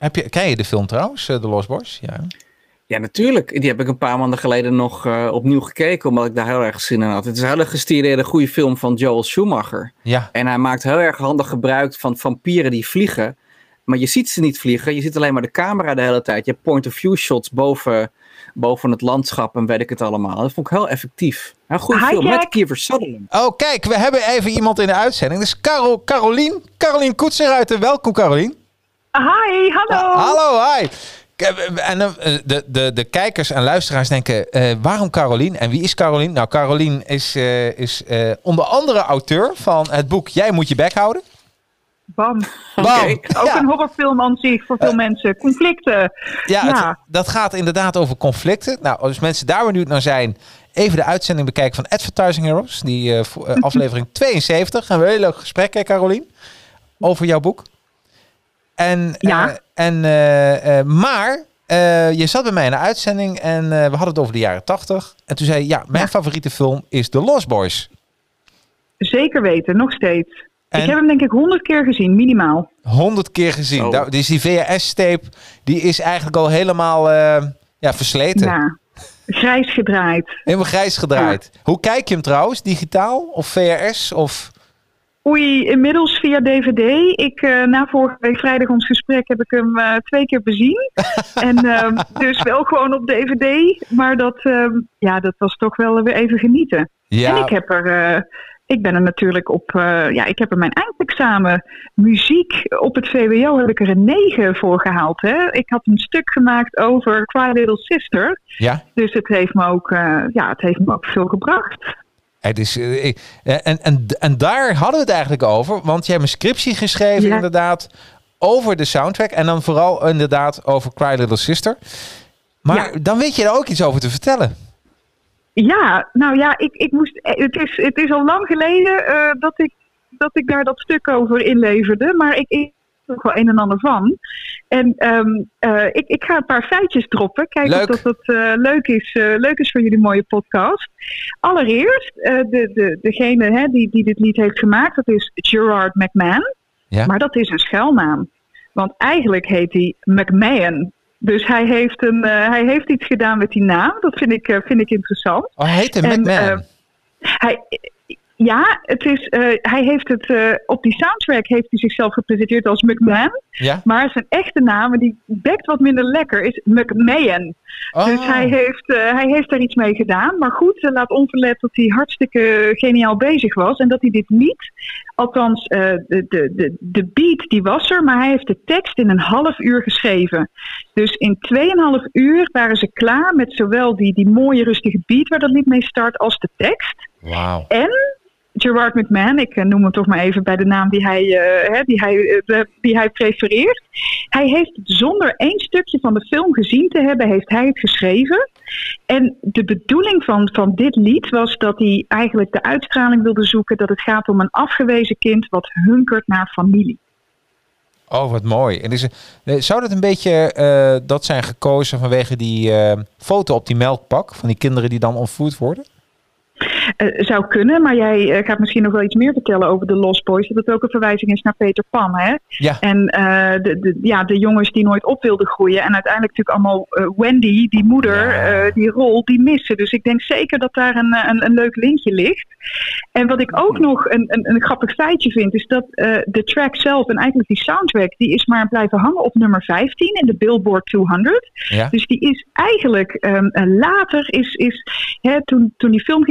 Heb je, ken je de film trouwens, eh, The Lost Boys? Ja. Ja, natuurlijk. Die heb ik een paar maanden geleden nog eh, opnieuw gekeken, omdat ik daar heel erg zin in had. Het is een hele gestileerde goede film van Joel Schumacher. Ja. En hij maakt heel erg handig gebruik van vampieren die vliegen. Maar je ziet ze niet vliegen, je ziet alleen maar de camera de hele tijd. Je hebt point-of-view shots boven, boven het landschap en weet ik het allemaal. Dat vond ik heel effectief. Een goede film Jack. met Kiefer Sutherland. Oh, kijk, we hebben even iemand in de uitzending. Dus Carol, Carolien, Carolien Koetseruiten. Welkom, Carolien. Hi, hallo. Ah, hallo, hi. En eh, de, de, de kijkers en luisteraars denken, eh, waarom Carolien? En wie is Carolien? Nou, Carolien is, eh, is onder andere auteur van het boek Jij moet je bek houden. Bam. Bam. Ook Ja. een horrorfilm aan zich voor veel mensen. Conflicten. Ja, Ja. Het, dat gaat inderdaad over conflicten. Nou, als mensen daar benieuwd naar zijn, even de uitzending bekijken van Advertising Heroes. Die aflevering 72. Gaan we een heel leuk gesprek, hè, Carolien? Over jouw boek. En, Ja. eh, en, eh, eh, maar eh, je zat bij mij in de uitzending en eh, we hadden het over de jaren 80. En toen zei je, ja, mijn Ja. favoriete film is The Lost Boys. Zeker weten, nog steeds. En- Ik heb hem denk ik honderd keer gezien, minimaal. Honderd keer gezien. Nou, dus die VHS-tape, die is eigenlijk al helemaal eh, ja, versleten. Ja. Grijs gedraaid. Helemaal grijs gedraaid. Hoe kijk je hem trouwens? Digitaal of VRS? Of... Oei, inmiddels via DVD. Ik, eh, na vorige week vrijdag ons gesprek heb ik hem eh, twee keer bezien. en ehm, dus wel gewoon op DVD. Maar dat, ehm, ja, dat was toch wel weer even genieten. Ja, En ik heb er, eh, ik ben er natuurlijk op, ja, ik heb er mijn eindexamen muziek op het VWO heb ik er een 9 voor gehaald. Hè? Ik had een stuk gemaakt over Cry Little Sister. ja. Dus het heeft me ook, ja, het heeft me ook veel gebracht. Het is, eh, eh, en, en, en daar hadden we het eigenlijk over. Want jij hebt een scriptie geschreven Ja. inderdaad over de soundtrack. En dan vooral inderdaad over Cry Little Sister. Maar Ja. dan weet je er ook iets over te vertellen. Ja, nou ja, ik, ik moest, eh, het, is, het is al lang geleden dat, ik, dat ik daar dat stuk over inleverde. Maar ik, ik nog wel een en ander van. En ehm, eh, ik, ik ga een paar feitjes droppen. Kijken Leuk. of dat, dat eh, leuk, is, eh, leuk is voor jullie mooie podcast. Allereerst, de, de, degene hè, die, die dit lied heeft gemaakt, dat is Gerard McMahon. Ja. Maar dat is een schuilnaam. Want eigenlijk heet hij McMahon. Dus hij heeft, een, hij heeft iets gedaan met die naam. Dat vind ik, vind ik interessant. Oh, hij heet En, McMahon. Hij, ja, het is, eh, hij heeft het, eh, op die soundtrack heeft hij zichzelf gepresenteerd als McMahon. ja? Maar zijn echte naam, die bekt wat minder lekker, is McMahon. Oh. Dus hij heeft, eh, hij heeft daar iets mee gedaan. Maar goed, laat onverlet dat hij hartstikke geniaal bezig was. En dat hij dit niet, althans de, de, de, de beat die was er, maar hij heeft de tekst in een half uur geschreven. Dus in 2,5 uur waren ze klaar met zowel die, die mooie rustige beat waar dat lied mee start, als de tekst. Wauw. En Gerard McMahon, ik eh, noem hem toch maar even bij de naam die hij, eh, die hij, eh, die hij prefereert. Hij heeft zonder één stukje van de film gezien te hebben, heeft hij het geschreven. En de bedoeling van, van dit lied was dat hij eigenlijk de uitstraling wilde zoeken dat het gaat om een afgewezen kind wat hunkert naar familie. Oh, wat mooi. En is, zou dat een beetje dat zijn gekozen vanwege die foto op die melkpak van die kinderen die dan ontvoerd worden? Eh, zou kunnen, maar jij eh, gaat misschien nog wel iets meer vertellen over de Lost Boys. Dat het ook een verwijzing is naar Peter Pan. Hè? Ja. En eh, de, de, ja, de jongens die nooit op wilden groeien. En uiteindelijk natuurlijk allemaal Wendy, die moeder, die rol, die missen. Dus ik denk zeker dat daar een, een, een leuk linkje ligt. En wat ik ook nog een, een, een grappig feitje vind, is dat de track zelf en eigenlijk die soundtrack, die is maar blijven hangen op nummer 15 in de Billboard 200. Ja. Dus die is eigenlijk ehm, eh, later, is, is, hè, toen, toen die film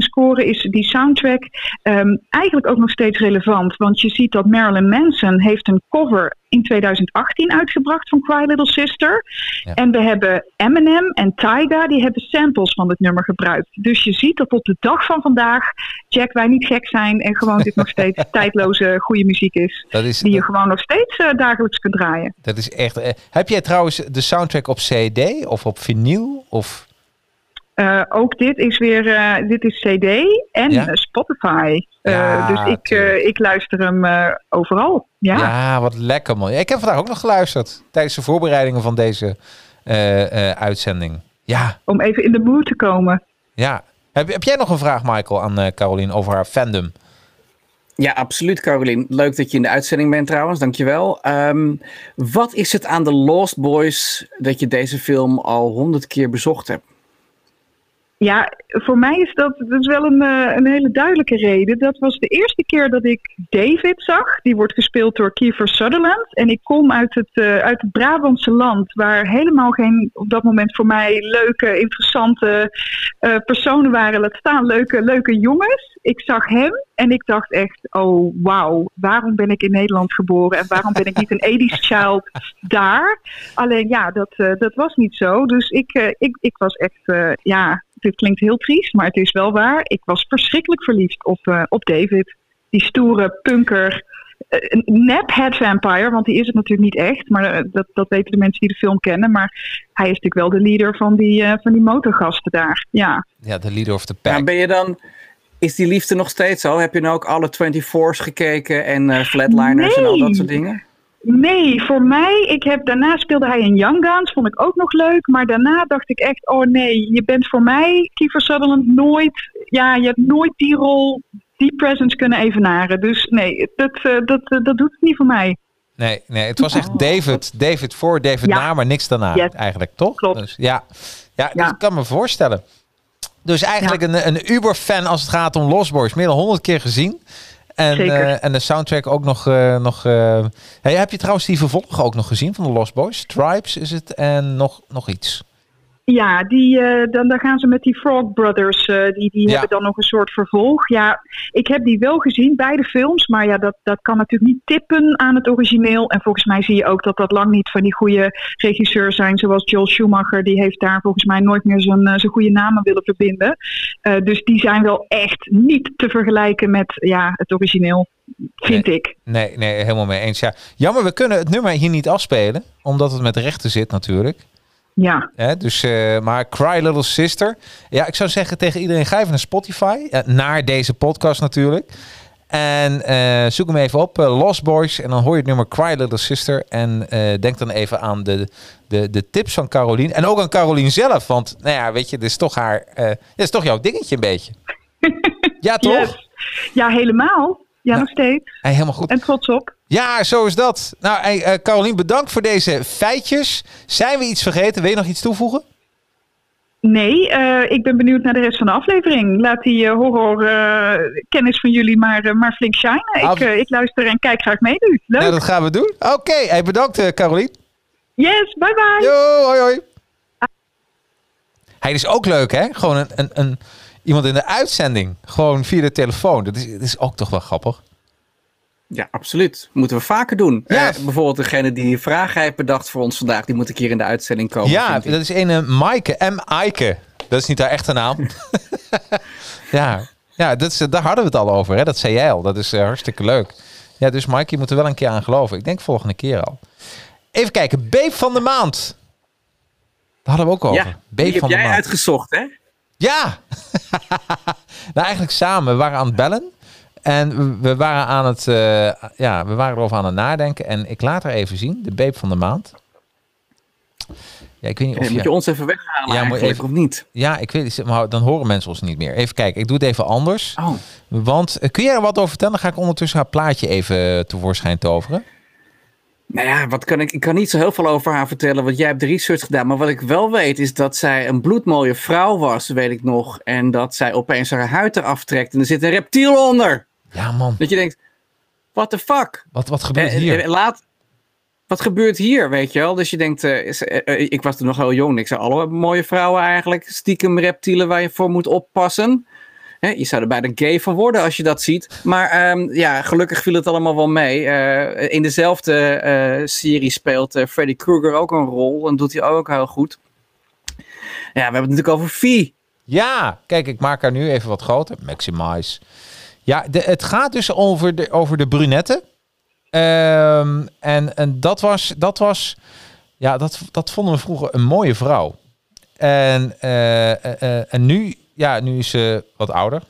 scoren, is die soundtrack ehm, eigenlijk ook nog steeds relevant. Want je ziet dat Marilyn Manson heeft een cover in 2018 uitgebracht van Cry Little Sister. Ja. En we hebben Eminem en Tyga, die hebben samples van het nummer gebruikt. Dus je ziet dat op de dag van vandaag, Jack, wij niet gek zijn en gewoon dit nog steeds tijdloze goede muziek is. Dat is, Die je gewoon nog steeds eh, dagelijks kunt draaien. dat is echt. eh, heb jij trouwens de soundtrack op CD of op vinyl? Of Eh, ook dit is weer eh, dit is CD en Ja? eh, Spotify. Eh, Ja, dus ik, eh, ik luister hem eh, overal. Ja. Ja. wat lekker man. Ik heb vandaag ook nog geluisterd tijdens de voorbereidingen van deze eh, eh, uitzending. Ja, om even in de mood te komen. ja. Heb, heb jij nog een vraag, Michael, aan eh Caroline over haar fandom? Ja, absoluut, Carolien. Leuk dat je in de uitzending bent trouwens, dankjewel. Ehm wat is het aan de Lost Boys dat je deze film al honderd keer bezocht hebt? Ja, voor mij is dat, dat is wel een, eh, een hele duidelijke reden. Dat was de eerste keer dat ik David zag. Die wordt gespeeld door Kiefer Sutherland. En ik kom uit het, eh, uit het Brabantse land, waar helemaal geen op dat moment voor mij leuke, interessante eh, personen waren. Laat staan leuke, leuke jongens. Ik zag hem en ik dacht echt, oh wauw, waarom ben ik in Nederland geboren en waarom ben ik niet een 80s child daar? Alleen ja, dat, dat was niet zo. Dus ik, ik, ik was echt, ja, dit klinkt heel triest, maar het is wel waar. Ik was verschrikkelijk verliefd op, eh, op David. Die stoere punker, een nep head vampire, want die is het natuurlijk niet echt. Maar eh, dat, dat weten de mensen die de film kennen. Maar hij is natuurlijk wel de leader van die, eh, van die motorgasten daar. Ja. Ja, de leader of the pack. Ja, ben je dan, is die liefde nog steeds zo? Heb je nou ook alle 24's gekeken en eh, Flatliners en al dat soort dingen? Nee, voor mij, ik heb, daarna speelde hij in Young Guns, vond ik ook nog leuk. Maar daarna dacht ik echt, oh nee, je bent voor mij, Kiefer Sutherland, nooit, ja, je hebt nooit die rol, die presence kunnen evenaren. Dus nee, dat, eh, dat, eh, dat doet het niet voor mij. Nee, nee, het was echt David. David voor, David Ja. na, maar niks daarna Yes. eigenlijk, toch? Klopt. Dus, ja, ja, dus Ja. ik kan me voorstellen. Dus eigenlijk een, een Uber-fan als het gaat om Lost Boys. Meer dan honderd keer gezien. En, eh, en de soundtrack ook nog... eh, nog eh, hey, heb je trouwens die vervolg ook nog gezien van de Lost Boys? Tribes is het en nog, nog iets. Ja, die, eh, dan, dan gaan ze met die Frog Brothers, eh, die, die Ja. hebben dan nog een soort vervolg. Ja, ik heb die wel gezien, beide films, maar ja, dat, dat kan natuurlijk niet tippen aan het origineel. En volgens mij zie je ook dat dat lang niet van die goede regisseurs zijn, zoals Joel Schumacher. Die heeft daar volgens mij nooit meer zijn, eh, zijn goede namen willen verbinden. Eh, dus die zijn wel echt niet te vergelijken met ja, het origineel, vind ik. Nee, nee, helemaal mee eens. Ja. Jammer, we kunnen het nummer hier niet afspelen. Omdat het met rechten zit natuurlijk. Ja, Hè, dus, eh, maar Cry Little Sister. Ja, ik zou zeggen tegen iedereen, ga even naar Spotify. eh, naar deze podcast natuurlijk. En eh, zoek hem even op, Lost Boys. En dan hoor je het nummer Cry Little Sister. En denk dan even aan de, de, de tips van Carolien. En ook aan Carolien zelf. Want, nou ja, weet je, dit is toch haar... dit is toch jouw dingetje een beetje. ja, toch? Yes. ja helemaal. Ja, Nou. nog steeds. Hey, helemaal goed. En trots op. Ja, zo is dat. Nou, hey, eh, Carolien, bedankt voor deze feitjes. Zijn we iets vergeten? Wil je nog iets toevoegen? Nee, eh, ik ben benieuwd naar de rest van de aflevering. Laat die eh, horror eh, kennis van jullie maar, maar flink shinen. Ik, Af- ik luister en kijk graag mee nu. Leuk. Nou, dat gaan we doen. Oké, hey, bedankt Carolien. Yes, bye bye. Yo, hoi hoi. Hij is ook leuk, hè? Gewoon een, een, een, iemand in de uitzending. Gewoon via de telefoon. Dat is, dat is ook toch wel grappig. Ja, absoluut. Moeten we vaker doen. Ja. Eh, bijvoorbeeld degene die die vraag heeft bedacht voor ons vandaag, die moet ik hier in de uitzending komen. ja, dat is een Maaike. M. Eike. Dat is niet haar echte naam. ja, ja dat is, daar hadden we het al over. Hè? Dat zei jij al. Dat is eh, hartstikke leuk. Ja, dus Maaike, je moet er wel een keer aan geloven. Ik denk volgende keer al. Even kijken. Beep van de maand. Daar hadden we ook over. Ja, Beep die heb de jij maand. uitgezocht, hè? Ja! nou, eigenlijk samen. We waren aan het bellen. En we- waren aan het, eh, ja, we waren erover aan het nadenken. En ik laat er even zien, de beep van de maand. Ja, ik weet niet of Eh, moet je... je ons even weghalen Ja, moet even- of niet? Ja, ik weet maar dan horen mensen ons niet meer. Even kijken, ik doe het even anders. Oh, Want, eh, kun jij er wat over vertellen? Dan ga ik ondertussen haar plaatje even tevoorschijn toveren. Nou ja, wat kan ik, ik kan niet zo heel veel over haar vertellen, want jij hebt de research gedaan. Maar wat ik wel weet, is dat zij een bloedmooie vrouw was, weet ik nog. En dat zij opeens haar huid eraf trekt en er zit een reptiel onder. Ja man, Dat je denkt, what the fuck? wat, wat gebeurt Eh, hier? eh, laat, wat gebeurt hier, weet je wel? Dus je denkt, eh, ik was toen nog heel jong. Ik zei, alle mooie vrouwen eigenlijk, stiekem reptielen waar je voor moet oppassen. Hè, je zou er bijna gay van worden als je dat ziet. Maar ehm, ja, gelukkig viel het allemaal wel mee. Eh, in dezelfde eh, serie speelt eh, Freddy Krueger ook een rol. En doet hij ook heel goed. Ja, we hebben het natuurlijk over Vie. Ja, kijk, ik maak haar nu even wat groter. Maximize. Ja, de, het gaat dus over de, over de brunette. Ehm, en, en dat was, dat was, ja, dat, dat vonden we vroeger een mooie vrouw. En, en nu, ja, nu is ze wat ouder.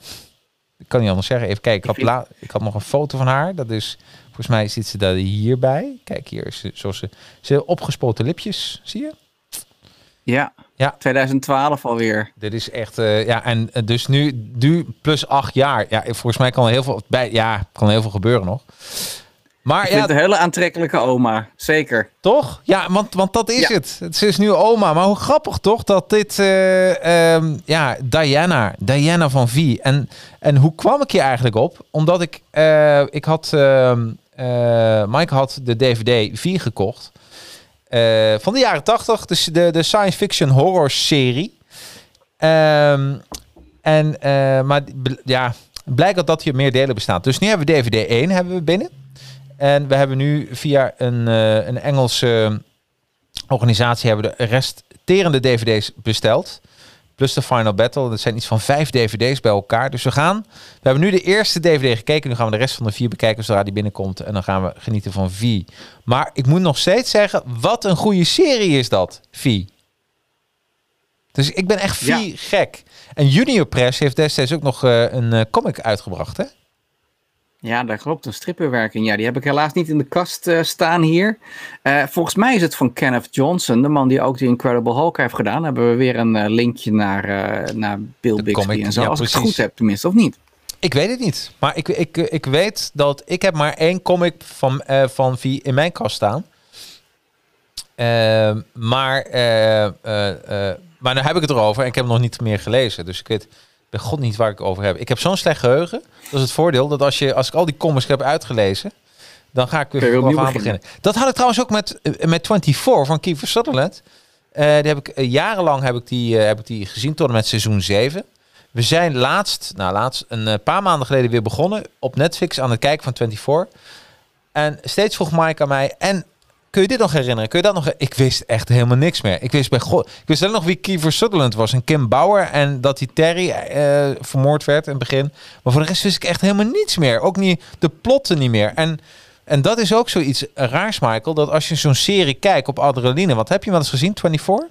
Ik kan niet anders zeggen. Even kijken, ik had, la, ik had nog een foto van haar. Dat is, volgens mij zit ze daar hierbij. Kijk, hier is ze, zoals ze, ze opgespoten lipjes, zie je? Ja, Ja. 2012 alweer. Dit is echt, eh, ja, en eh, dus nu, nu plus acht jaar. Ja, volgens mij kan er heel veel bij, ja, kan heel veel gebeuren nog. Maar Ik ja, vind een hele aantrekkelijke oma. Zeker. toch? Ja, want, want dat is Ja. het. Het is nu oma. Maar hoe grappig toch dat dit, eh, ehm, ja, Diana, Diana van V. En, en hoe kwam ik hier eigenlijk op? Omdat ik, eh, ik had, ehm eh, Mike had de DVD V gekocht. Van de jaren 80, dus de, de science fiction horror serie. Ehm, en, maar ja, blijkt dat dat hier meer delen bestaat. Dus nu hebben we DVD 1 hebben we binnen. En we hebben nu via een, eh, een Engelse organisatie hebben de resterende DVD's besteld. Plus de Final Battle. Dat zijn iets van vijf dvd's bij elkaar. Dus we gaan... We hebben nu de eerste dvd gekeken. Nu gaan we de rest van de vier bekijken zodra die binnenkomt. En dan gaan we genieten van V. Maar ik moet nog steeds zeggen... Wat een goede serie is dat, V. Dus ik ben echt V Ja. gek. En Junior Press heeft destijds ook nog eh, een eh, comic uitgebracht, hè? Ja, dat klopt. Een strippenwerking. Ja, die heb ik helaas niet in de kast eh, staan hier. Eh, volgens mij is het van Kenneth Johnson, de man die ook die Incredible Hulk heeft gedaan. Dan hebben we weer een eh, linkje naar, naar Bill De Bixby comic, en zo. ja, als ik het precies. goed heb tenminste, of niet? Ik weet het niet. Maar ik, ik, ik weet dat ik heb maar één comic van, van V in mijn kast staan. Ehm, maar, maar nu heb ik het erover en ik heb nog niet meer gelezen. Dus ik weet bij god niet waar ik over heb. Ik heb zo'n slecht geheugen. Dat is het voordeel. Dat als, je, als ik al die comics heb uitgelezen, dan ga ik weer vanaf aan beginnen. beginnen. Dat had ik trouwens ook met, eh, met 24 van Kiefer Sutherland. Eh, die heb ik, eh, jarenlang heb ik, die, heb ik die gezien tot en met seizoen 7. We zijn laatst, nou laatst, een paar maanden geleden weer begonnen op Netflix aan het kijken van 24. En steeds vroeg Mike aan mij, en kun je dit nog herinneren? Kun je dat nog? Ik wist echt helemaal niks meer. Ik wist bij God, ik wist alleen nog wie Kiefer Sutherland was en Kim Bauer en dat die Terry eh, vermoord werd in het begin. Maar voor de rest wist ik echt helemaal niets meer. Ook niet de plotten niet meer. En en dat is ook zoiets raars, Michael, dat als je zo'n serie kijkt op adrenaline, wat heb je wel eens gezien, 24?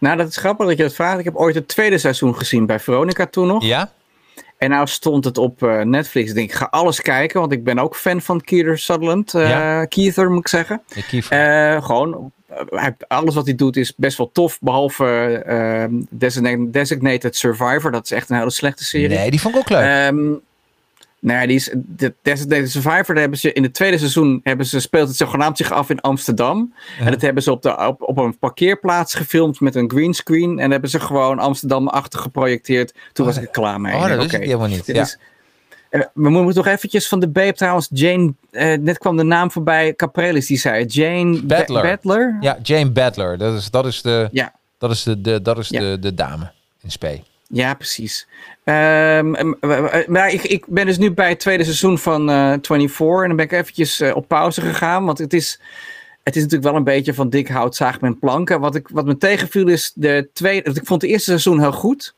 Nou, dat is grappig dat je dat vraagt. Ik heb ooit het tweede seizoen gezien bij Veronica toen nog. Ja? En nou stond het op eh, Netflix. Ik denk, ik ga alles kijken, want ik ben ook fan van Keith Sutherland. eh Ja. Keither, moet ik zeggen. Eh, gewoon, alles wat hij doet is best wel tof. Behalve eh, Designated, Survivor. Dat is echt een hele slechte serie. nee, die vond ik ook leuk. Ehm nou ja, die is, de Survivor, hebben ze in het tweede seizoen hebben ze, speelt het zogenaamd zich af in Amsterdam. Ja. En dat hebben ze op, de, op, op een parkeerplaats gefilmd met een greenscreen. En hebben ze gewoon Amsterdam-achtig geprojecteerd. Toen Oh, was ik er klaar mee. oh, dat oké, helemaal niet. dit Ja. is- eh, we moeten toch eventjes van de babe trouwens. Jane, eh, net kwam de naam voorbij. Caprelis, die zei. Jane Ba-. Badler. ja, Jane Badler, dat is, dat is, de, Ja. dat is, de, de, dat is Ja. de, de dame in spe. Ja, precies. Eh, maar ik, ik ben dus nu bij het tweede seizoen van eh 24 en dan ben ik eventjes eh, op pauze gegaan, want het is, het is natuurlijk wel een beetje van dik hout zaag met planken. Wat, ik, wat me tegenviel is de tweede, ik vond het eerste seizoen heel goed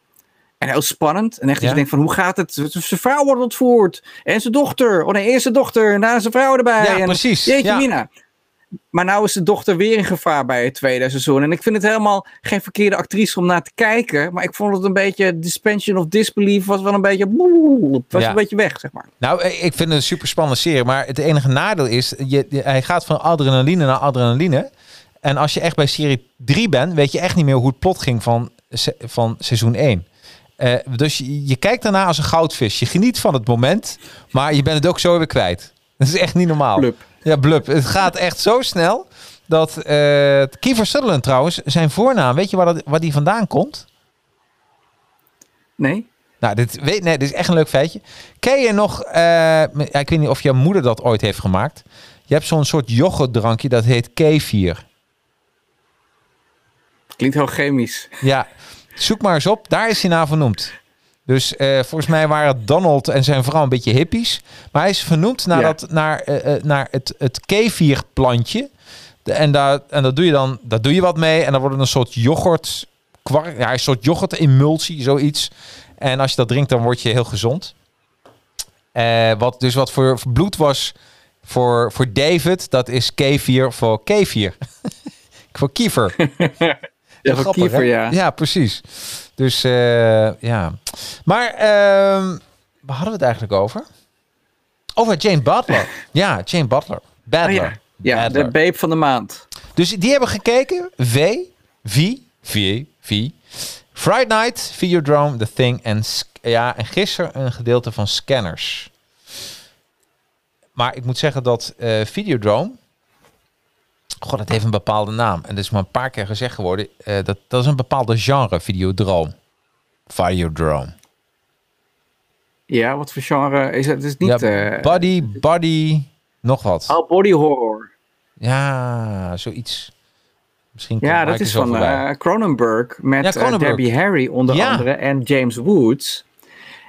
en heel spannend. En echt Ja. je denkt van hoe gaat het? Zijn vrouw wordt ontvoerd en zijn dochter. Oh nee, eerst zijn dochter en daar zijn vrouw erbij. Ja, en, precies. Jeetje Ja. mina. Maar nou is de dochter weer in gevaar bij het tweede seizoen. En ik vind het helemaal geen verkeerde actrice om naar te kijken. Maar ik vond het een beetje, suspension of disbelief was wel een beetje, was Ja. een beetje weg, zeg maar. Nou, ik vind het een super spannende serie, maar het enige nadeel is, je, hij gaat van adrenaline naar adrenaline. En als je echt bij serie 3 bent, weet je echt niet meer hoe het plot ging van, van seizoen 1. Eh, dus je, je kijkt daarna als een goudvis. Je geniet van het moment, maar je bent het ook zo weer kwijt. Dat is echt niet normaal. Blub. Ja, blub. Het gaat echt zo snel dat eh Kiefer Sutherland trouwens, zijn voornaam, weet je waar, dat, waar die vandaan komt? Nee? Nou, dit, weet, nee, dit is echt een leuk feitje. Ken je nog, eh, ik weet niet of jouw moeder dat ooit heeft gemaakt. Je hebt zo'n soort yoghurtdrankje dat heet kefir. Klinkt heel chemisch. Ja, zoek maar eens op. Daar is hij naar vernoemd. Dus eh, volgens mij waren Donald en zijn vrouw een beetje hippies. Maar hij is vernoemd naar, Ja. dat, naar, eh, eh, naar het, het kefirplantje. En, daar, en dat doe je dan daar doe je wat mee. En dan wordt het een soort yoghurt. Kwark, ja, een soort yoghurt-emulsie, zoiets. En als je dat drinkt, dan word je heel gezond. Wat dus wat voor, voor bloed was voor, voor David, dat is kefir voor kefir. voor kiefer. Ja, Grappig, precies. Dus eh, ja. Maar ehm waar hadden we het eigenlijk over? Over Jane Butler. ja, Jane Butler. Oh Badler. ja, ja Badler. de babe van de maand. Dus die hebben gekeken. V, V, V, V. Friday Night, Videodrome, The Thing en, ja, en gisteren een gedeelte van Scanners. Maar ik moet zeggen dat eh Videodrome... God, het heeft een bepaalde naam. En dat is maar een paar keer gezegd geworden. Eh, dat, dat is een bepaalde genre, Videodrome. Videodrome. Ja, wat voor genre is het? Het is niet... ja, eh body, body, nog wat. oh, body horror. Ja, zoiets. Misschien Ja, dat is van eh, Cronenberg met Ja, Cronenberg. Debbie Harry onder Ja. andere en James Woods.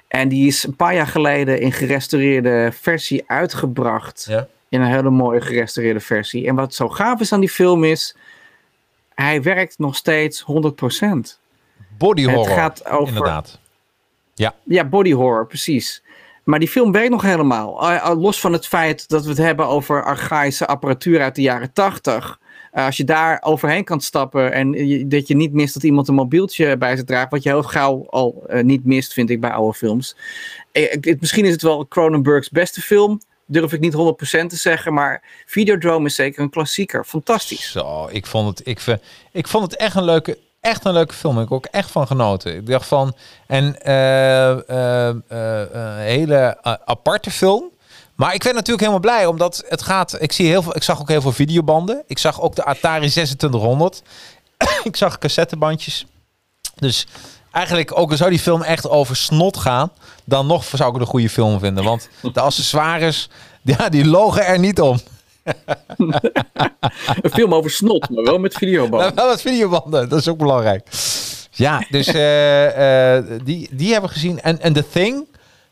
En die is een paar jaar geleden in gerestaureerde versie uitgebracht. Ja. In een hele mooie gerestaureerde versie. En wat zo gaaf is aan die film is, hij werkt nog steeds 100%. Body horror. Het gaat over, inderdaad. Ja. Ja, body horror, precies. Maar die film werkt nog helemaal. Uh, los van het feit dat we het hebben over archaïsche apparatuur uit de jaren tachtig. Uh, als je daar overheen kan stappen en je, dat je niet mist dat iemand een mobieltje bij zich draagt, wat je heel gauw al niet mist, vind ik bij oude films. misschien is het wel Cronenberg's beste film, durf ik niet 100% te zeggen, maar Videodrome is zeker een klassieker. Fantastisch. Zo, ik vond het, ik, ik vond het echt een leuke, echt een leuke film. Ik heb ook echt van genoten. Ik dacht van, en uh, hele aparte film. Maar ik ben natuurlijk helemaal blij, omdat het gaat. Ik, zie heel veel, ik zag ook heel veel videobanden. Ik zag ook de Atari 2600. ik zag cassettebandjes. Dus eigenlijk, ook zou die film echt over snot gaan, dan nog zou ik het een goede film vinden. Want de accessoires, ja, die logen er niet om. een film over snot, maar wel met videobanden. wel met videobanden, dat is ook belangrijk. Ja, dus uh, uh, die, die hebben we gezien. En, en The Thing,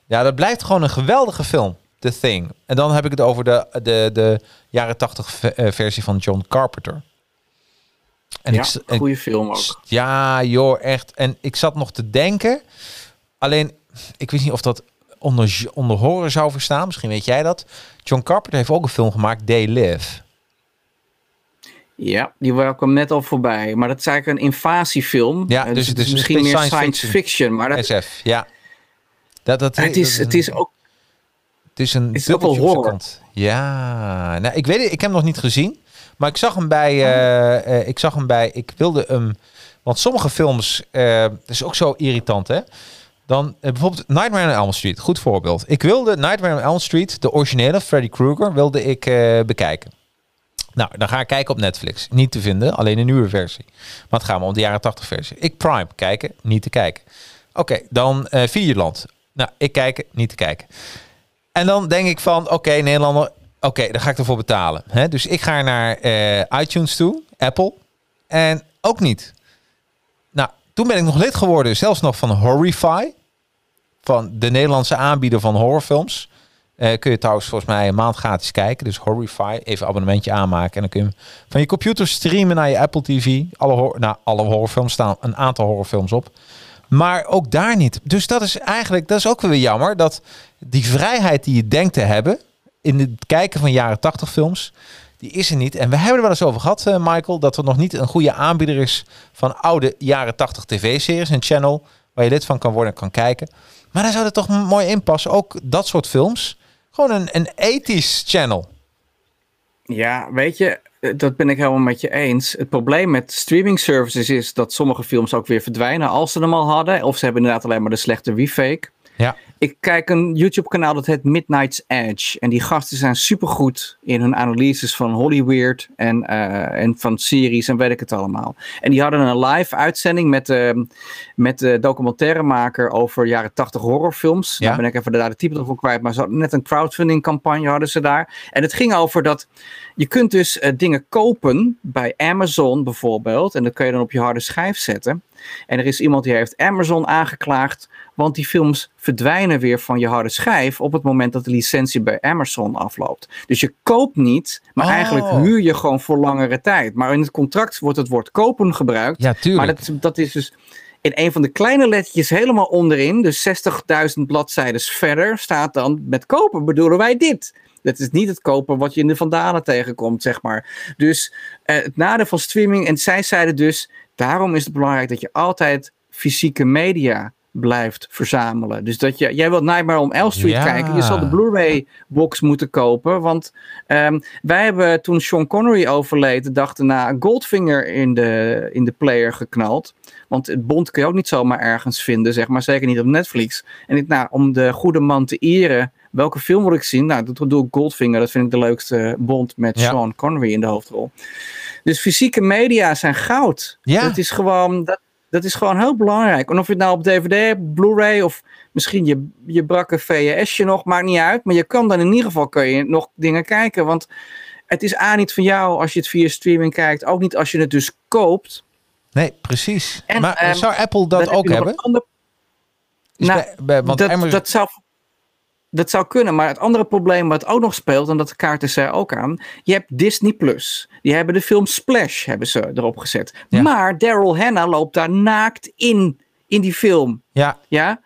ja, dat blijft gewoon een geweldige film. The Thing. En dan heb ik het over de, de, de jaren tachtig eh, versie van John Carpenter. En ja, ik, goede film ook. Ja, joh, echt. En ik zat nog te denken. Alleen, ik weet niet of dat onder, onder horror zou verstaan. Misschien weet jij dat. John Carpenter heeft ook een film gemaakt, They Live. Ja, die kwam net al voorbij. Maar dat is eigenlijk een invasiefilm. Ja, dus, dus het is misschien meer science, fiction. maar dat, SF, ja. Dat, dat, het, is, het is ook het is een is ook horror. Ja, nou, ik weet het, ik heb hem nog niet gezien. Maar ik zag hem bij, uh, uh, ik zag hem bij, ik wilde hem, want sommige films, uh, dat is ook zo irritant hè. Dan bijvoorbeeld Nightmare on Elm Street, goed voorbeeld. Ik wilde Nightmare on Elm Street, de originele Freddy Krueger, wilde ik bekijken. Nou, dan ga ik kijken op Netflix. Niet te vinden, alleen een nieuwe versie. Maar het gaat me om de jaren 80 versie. Ik Prime kijken, niet te kijken. Oké, dan uh, Vierland. Nou, ik kijken, niet te kijken. En dan denk ik van, oké, okay, Nederlander, oké, okay, dan ga ik ervoor betalen. Hè? Dus ik ga naar uh, iTunes toe, Apple, en ook niet. Nou, toen ben ik nog lid geworden, zelfs nog van Horrify, van de Nederlandse aanbieder van horrorfilms. Uh, kun je trouwens volgens mij een maand gratis kijken. Dus Horrify, even abonnementje aanmaken. En dan kun je van je computer streamen naar je Apple TV. Alle, nou, alle horrorfilms staan een aantal horrorfilms op. Maar ook daar niet. Dus dat is eigenlijk, dat is ook weer jammer. Dat die vrijheid die je denkt te hebben in het kijken van jaren 80 films, die is er niet. En we hebben er wel eens over gehad, uh, Michael, dat er nog niet een goede aanbieder is van oude jaren 80 tv-series. Een channel waar je lid van kan worden en kan kijken. Maar daar zou het toch mooi in passen. Ook dat soort films. Gewoon een, een ethisch channel. Ja, weet je, eh, dat ben ik helemaal met je eens. Het probleem met streaming services is dat sommige films ook weer verdwijnen als ze hem al hadden. Of ze hebben inderdaad alleen maar de slechte refake. Ja. Ik kijk een YouTube-kanaal dat heet Midnight's Edge. En die gasten zijn supergoed in hun analyses van Hollywood en, uh, en van series en weet ik het allemaal. En die hadden een live uitzending met, uh, met de documentairemaker over jaren 80 horrorfilms. Ja. Daar ben ik even daar de titel van kwijt. Maar ze net een crowdfunding campagne hadden ze daar. En het ging over dat je kunt dus uh, dingen kopen bij Amazon bijvoorbeeld. En dat kun je dan op je harde schijf zetten. En er is iemand die heeft Amazon aangeklaagd, want die films verdwijnen weer van je harde schijf op het moment dat de licentie bij Amazon afloopt. Dus je koopt niet, maar oh. eigenlijk huur je gewoon voor langere tijd. Maar in het contract wordt het woord kopen gebruikt. Ja, tuurlijk. Maar dat, dat is dus in een van de kleine lettertjes helemaal onderin, dus 60.000 bladzijden verder, staat dan met kopen bedoelen wij dit. Dat is niet het kopen wat je in de vandalen tegenkomt, zeg maar. Dus eh, het nadeel van streaming, en zij zeiden dus, Daarom is het belangrijk dat je altijd fysieke media blijft verzamelen. Dus dat je, jij wilt Nightmare on Elm Street kijken, je zal de Blu-ray box moeten kopen, want um, wij hebben toen Sean Connery overleed, de dag daarna Goldfinger in de, in de player geknald. Want het bond kun je ook niet zomaar ergens vinden, zeg maar, zeker niet op Netflix. En ik, nou, om de goede man te eren, welke film wil ik zien? Nou, dat doe ik Goldfinger, dat vind ik de leukste bond met Sean Connery in de hoofdrol. Dus fysieke media zijn goud. Ja. Dat is gewoon, dat, dat is gewoon heel belangrijk. En of je het nou op DVD hebt, Blu-ray of misschien je, je brakke VHSje nog, maakt niet uit. Maar je kan dan in ieder geval kun je nog dingen kijken. Want het is A niet van jou als je het via streaming kijkt. Ook niet als je het dus koopt. Nee, precies. En, maar um, zou Apple dat ook hebben? Ander... Nou, bij, want dat, Amazon... dat zou dat zou kunnen, maar het andere probleem wat ook nog speelt, en dat kaarten zij ook aan, je hebt Disney Plus. Die hebben de film Splash hebben ze erop gezet. Ja. Maar Daryl Hannah loopt daar naakt in, in die film. Ja, Ja?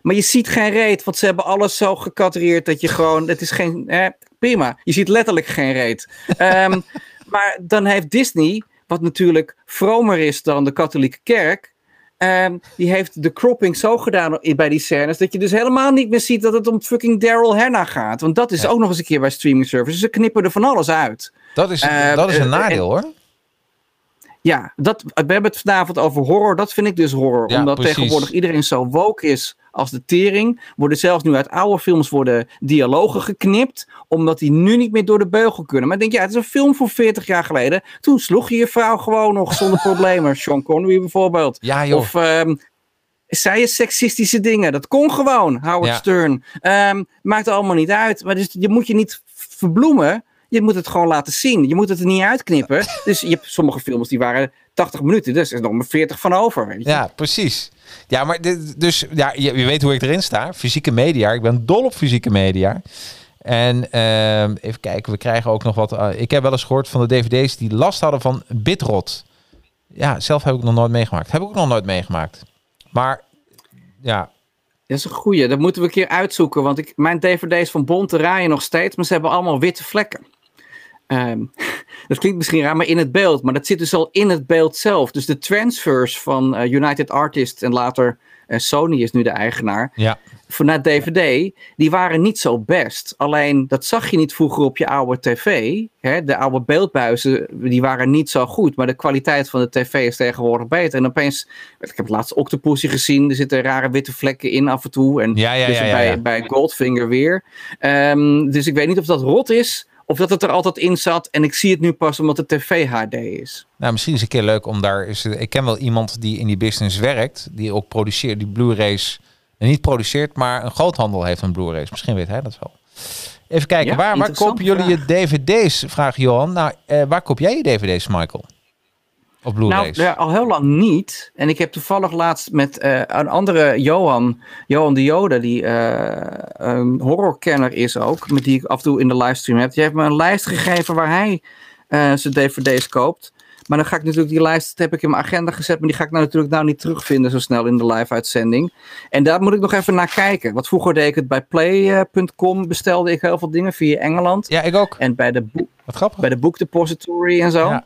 Maar je ziet geen reet, want ze hebben alles zo gecatreerd dat je gewoon, het is geen, eh, prima. Je ziet letterlijk geen reet. Ehm, maar dan heeft Disney, wat natuurlijk vromer is dan de katholieke kerk, ehm, die heeft de cropping zo gedaan bij die scènes, dat je dus helemaal niet meer ziet dat het om fucking Daryl Hannah gaat. Want dat is Ja. ook nog eens een keer bij streaming services. Ze knippen er van alles uit. dat is, Eh, dat is een eh, nadeel hoor. Ja, dat, we hebben het vanavond over horror. Dat vind ik dus horror. Ja, omdat precies. tegenwoordig iedereen zo woke is als de tering. Worden zelfs nu uit oude films worden dialogen geknipt. Omdat die nu niet meer door de beugel kunnen. Maar denk, ja, het is een film van 40 jaar geleden. Toen sloeg je je vrouw gewoon nog zonder problemen. Sean Connery bijvoorbeeld. Ja joh. Of ehm zei je seksistische dingen. Dat kon gewoon, Howard Ja. Stern. Ehm, maakt allemaal niet uit. Maar dus, je moet je niet verbloemen. Je moet het gewoon laten zien. Je moet het er niet uitknippen. dus je hebt sommige films die waren 80 minuten. Dus er is nog maar 40 van over. Weet je? Ja, precies. Ja, maar dus ja, je, weet hoe ik erin sta. Fysieke media. Ik ben dol op fysieke media. En ehm, even kijken, we krijgen ook nog wat. eh, ik heb wel eens gehoord van de dvd's die last hadden van bitrot. Ja, zelf heb ik nog nooit meegemaakt. Heb ik ook nog nooit meegemaakt. Maar ja, Dat is een goeie. Dat moeten we een keer uitzoeken. Want ik, mijn dvd's van Bond draaien nog steeds. Maar ze hebben allemaal witte vlekken. Ehm, dat klinkt misschien raar, maar in het beeld. Maar dat zit dus al in het beeld zelf. Dus de transfers van eh, United Artists en later eh, Sony is nu de eigenaar. ja, Vanuit DVD, die waren niet zo best. Alleen, dat zag je niet vroeger op je oude tv. Hè? De oude beeldbuizen, die waren niet zo goed. Maar de kwaliteit van de tv is tegenwoordig beter. En opeens, ik heb laatst Octopussy gezien. Er zitten rare witte vlekken in af en toe. En Ja, ja, dus ja, bij, bij Goldfinger weer. Ehm, dus ik weet niet of dat rot is. Of dat het er altijd in zat. En ik zie het nu pas omdat de tv HD is. nou misschien is het een keer leuk om daar. Is, ik ken wel iemand die in die business werkt, die ook produceert, die Blu-rays. En niet produceert, maar een groothandel heeft van Blu-rays. Misschien weet hij dat wel. Even kijken, Ja, waar, waar kopen jullie je dvd's? Vraagt Johan. Nou, eh, waar koop jij je dvd's, Michael? Op Nou, Blu-rays? al heel lang niet. En ik heb toevallig laatst met eh, een andere Johan, Johan de Jode, die eh, een horrorkenner is ook, met die ik af en toe in de livestream heb. Die heeft me een lijst gegeven waar hij eh, zijn dvd's koopt. Maar dan ga ik natuurlijk die lijst, dat heb ik in mijn agenda gezet, maar die ga ik nou natuurlijk nou niet terugvinden zo snel in de live uitzending. En daar moet ik nog even naar kijken. Want vroeger deed ik het bij play.com, bestelde ik heel veel dingen via Engeland. Ja, ik ook. En bij de, boek, Wat grappig. bij de Book Depository en zo. Ja.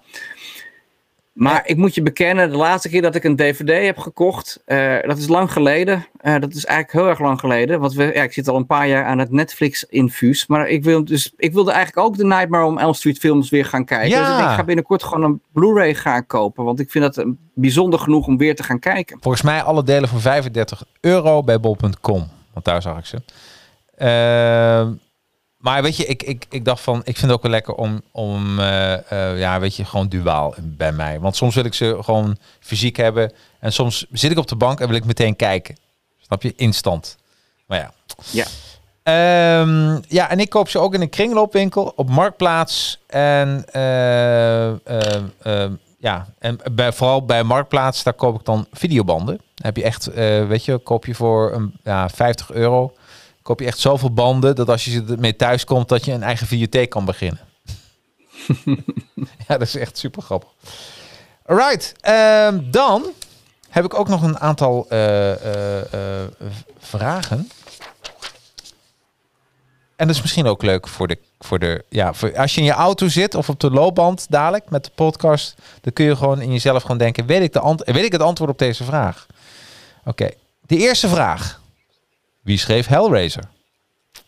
Maar ik moet je bekennen, de laatste keer dat ik een DVD heb gekocht, eh, dat is lang geleden. Eh, dat is eigenlijk heel erg lang geleden. Want we, ja, ik zit al een paar jaar aan het Netflix-infuus. Maar ik, wil dus, ik wilde eigenlijk ook de Nightmare on Elm Street films weer gaan kijken. Ja. Dus ik denk, ik ga binnenkort gewoon een Blu-ray gaan kopen. Want ik vind dat eh, bijzonder genoeg om weer te gaan kijken. Volgens mij alle delen voor 35 euro bij bol.com. Want daar zag ik ze. Ehm, maar weet je, ik, ik, ik dacht van, ik vind het ook wel lekker om, om eh, eh, ja, weet je, gewoon duaal bij mij. Want soms wil ik ze gewoon fysiek hebben. En soms zit ik op de bank en wil ik meteen kijken. Snap je? Instant. Maar ja. Ja. Ehm, ja, en ik koop ze ook in een kringloopwinkel op Marktplaats. En eh, ja, en bij, vooral bij Marktplaats, daar koop ik dan videobanden. Dan heb je echt, weet je, koop je voor een, ja, 50 euro. Koop je echt zoveel banden dat als je ze mee thuis komt, dat je een eigen videotheek kan beginnen. ja, dat is echt super grappig. Alright, ehm, dan heb ik ook nog een aantal eh, eh, eh, vragen. En dat is misschien ook leuk voor de, voor de ja, voor, als je in je auto zit of op de loopband dadelijk met de podcast, dan kun je gewoon in jezelf gewoon denken, weet ik, de ant weet ik het antwoord op deze vraag? Oké, de eerste vraag. Wie schreef Hellraiser?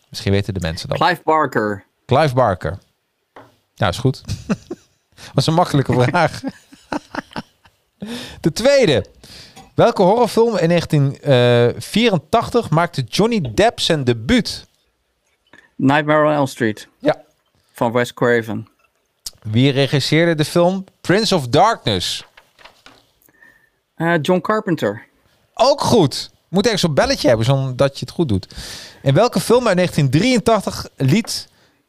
Misschien weten de mensen dat. Clive Barker. Clive Barker. Ja, is goed. was een makkelijke vraag. De tweede. Welke horrorfilm in 1984 maakte Johnny Depp zijn debuut? Nightmare on Elm Street. Ja. Van Wes Craven. Wie regisseerde de film Prince of Darkness? Eh, John Carpenter. Ook goed. Moet ergens zo'n belletje hebben, zodat je het goed doet. In welke film uit 1983 liet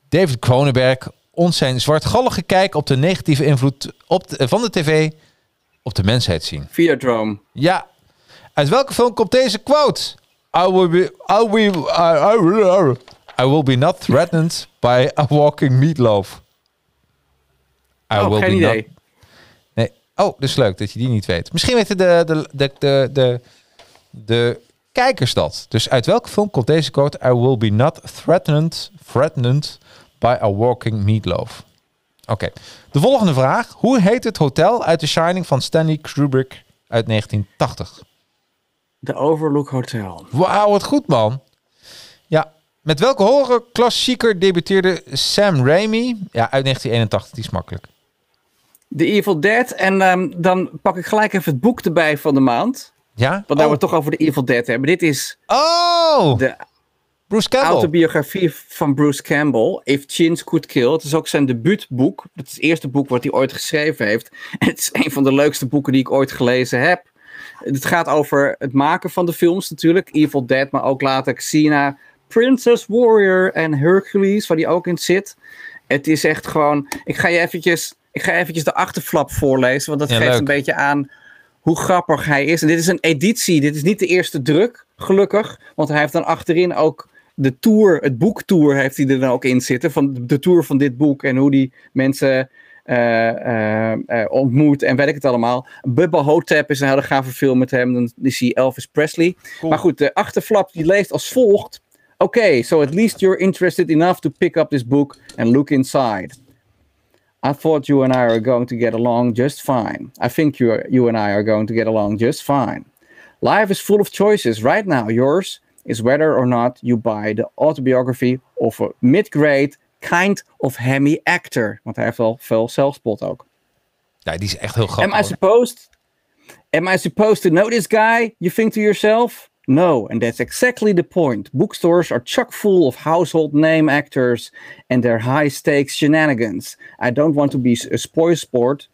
David Cronenberg ons zijn zwartgallige kijk op de negatieve invloed op de- van de tv op de mensheid zien? Videodrome. Ja. Uit welke film komt deze quote? I will be, I will, I, I will, I will be not threatened by a walking meatloaf. I Oh, will geen be idee. Not, nee. Oh, dus leuk dat je die niet weet. Misschien weten de, de, de, de, de, de kijkers dat. Dus uit welke film komt deze quote? I will be not threatened, threatened by a walking meatloaf. Oké. De volgende vraag. Hoe heet het hotel uit The Shining van Stanley Kubrick uit 1980? De Overlook Hotel. Wauw, wat goed man. Ja, met welke horrorklassieker debuteerde Sam Raimi? Ja, uit 1981, die is makkelijk. The Evil Dead. En ehm, dan pak ik gelijk even het boek erbij van de maand. Ja? Want nou oh. we het toch over de Evil Dead hebben. Dit is oh, de Bruce Campbell. autobiografie van Bruce Campbell. If Chins Could Kill. Het is ook zijn debuutboek. Het is het eerste boek wat hij ooit geschreven heeft. En het is een van de leukste boeken die ik ooit gelezen heb. Het gaat over het maken van de films natuurlijk. Evil Dead, maar ook later Xena, Princess Warrior en Hercules, waar die ook in zit. Het is echt gewoon... Ik ga je eventjes, ik ga eventjes de achterflap voorlezen, want dat Ja, geeft leuk. een beetje aan hoe grappig hij is. En dit is een editie, dit is niet de eerste druk, gelukkig. Want hij heeft dan achterin ook de tour, het boektour heeft hij er dan ook in zitten. Van de tour van dit boek en hoe die mensen eh, ontmoet en weet ik het allemaal. Bubba Hotep is een hele gave film met hem. Dan is hij Elvis Presley. Maar goed, de achterflap die leest als volgt. Oké, so at least you're interested enough to pick up this book and look inside. I thought you and I are going to get along just fine. I think you, you and I are going to get along just fine. Life is full of choices. Right now, yours is whether or not you buy the autobiography of a mid-grade kind of hammy actor. Want hij heeft wel veel zelfspot ook. Ja, die is echt heel Am. I supposed Am I supposed to know this guy? You think to yourself? No, and that's exactly the point. Bookstores are chock full of household name actors and their high stakes shenanigans. I don't want to be a spoil sport,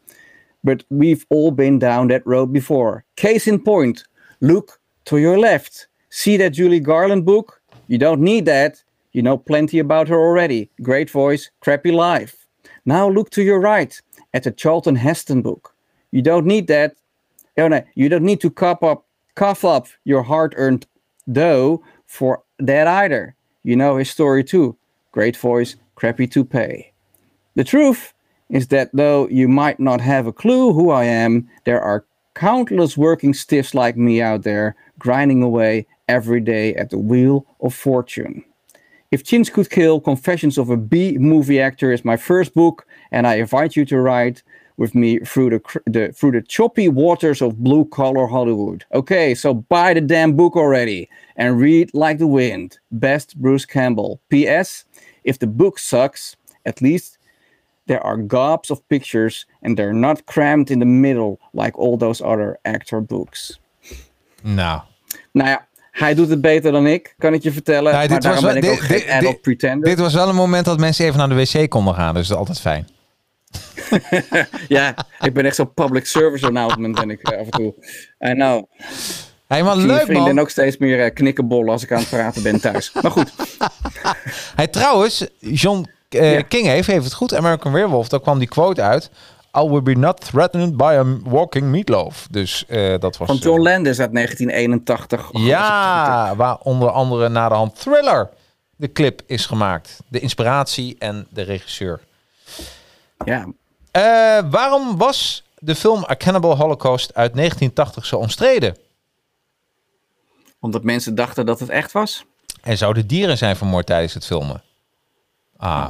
but we've all been down that road before. Case in point, look to your left. See that Julie Garland book? You don't need that. You know plenty about her already. Great voice, crappy life. Now look to your right at the Charlton Heston book. You don't need that. You don't need to cop up, cough up your hard-earned dough for that either. You know his story too. Great voice, crappy to pay. The truth is that though you might not have a clue who I am, there are countless working stiffs like me out there grinding away every day at the wheel of fortune. If Chins Could Kill, Confessions of a B movie actor is my first book, and I invite you to ride with me through the, the through the choppy waters of blue collar Hollywood. Okay, so buy the damn book already and read like the wind. Best Bruce Campbell. P.S. If the book sucks, at least there are gobs of pictures and they're not crammed in the middle like all those other actor books. Nou, Nou ja, hij doet het beter dan ik, kan ik je vertellen. Maar dit was wel- dit- dit- adult dit- pretender. dit was wel een moment dat mensen even naar de wc konden gaan. Dus dat is altijd fijn. Ja, ik ben echt zo'n public service announcement ben ik eh, af en toe. I know. Hey, maar leuk vrienden man. ook steeds meer eh, knikkenbollen als ik aan het praten ben thuis. Maar goed, Hij trouwens, John eh, Ja. King heeft, heeft het goed. American Werewolf, daar kwam die quote uit. I will be not threatened by a walking meatloaf. Dus eh, dat was... van eh, John Landis uit 1981. Oh, Ja, waar onder andere na de hand Thriller de clip is gemaakt. De inspiratie en de regisseur. Ja, Eh, waarom was de film A Cannibal Holocaust uit 1980 zo omstreden? omdat mensen dachten dat het echt was. Er zouden dieren zijn vermoord tijdens het filmen. Ah.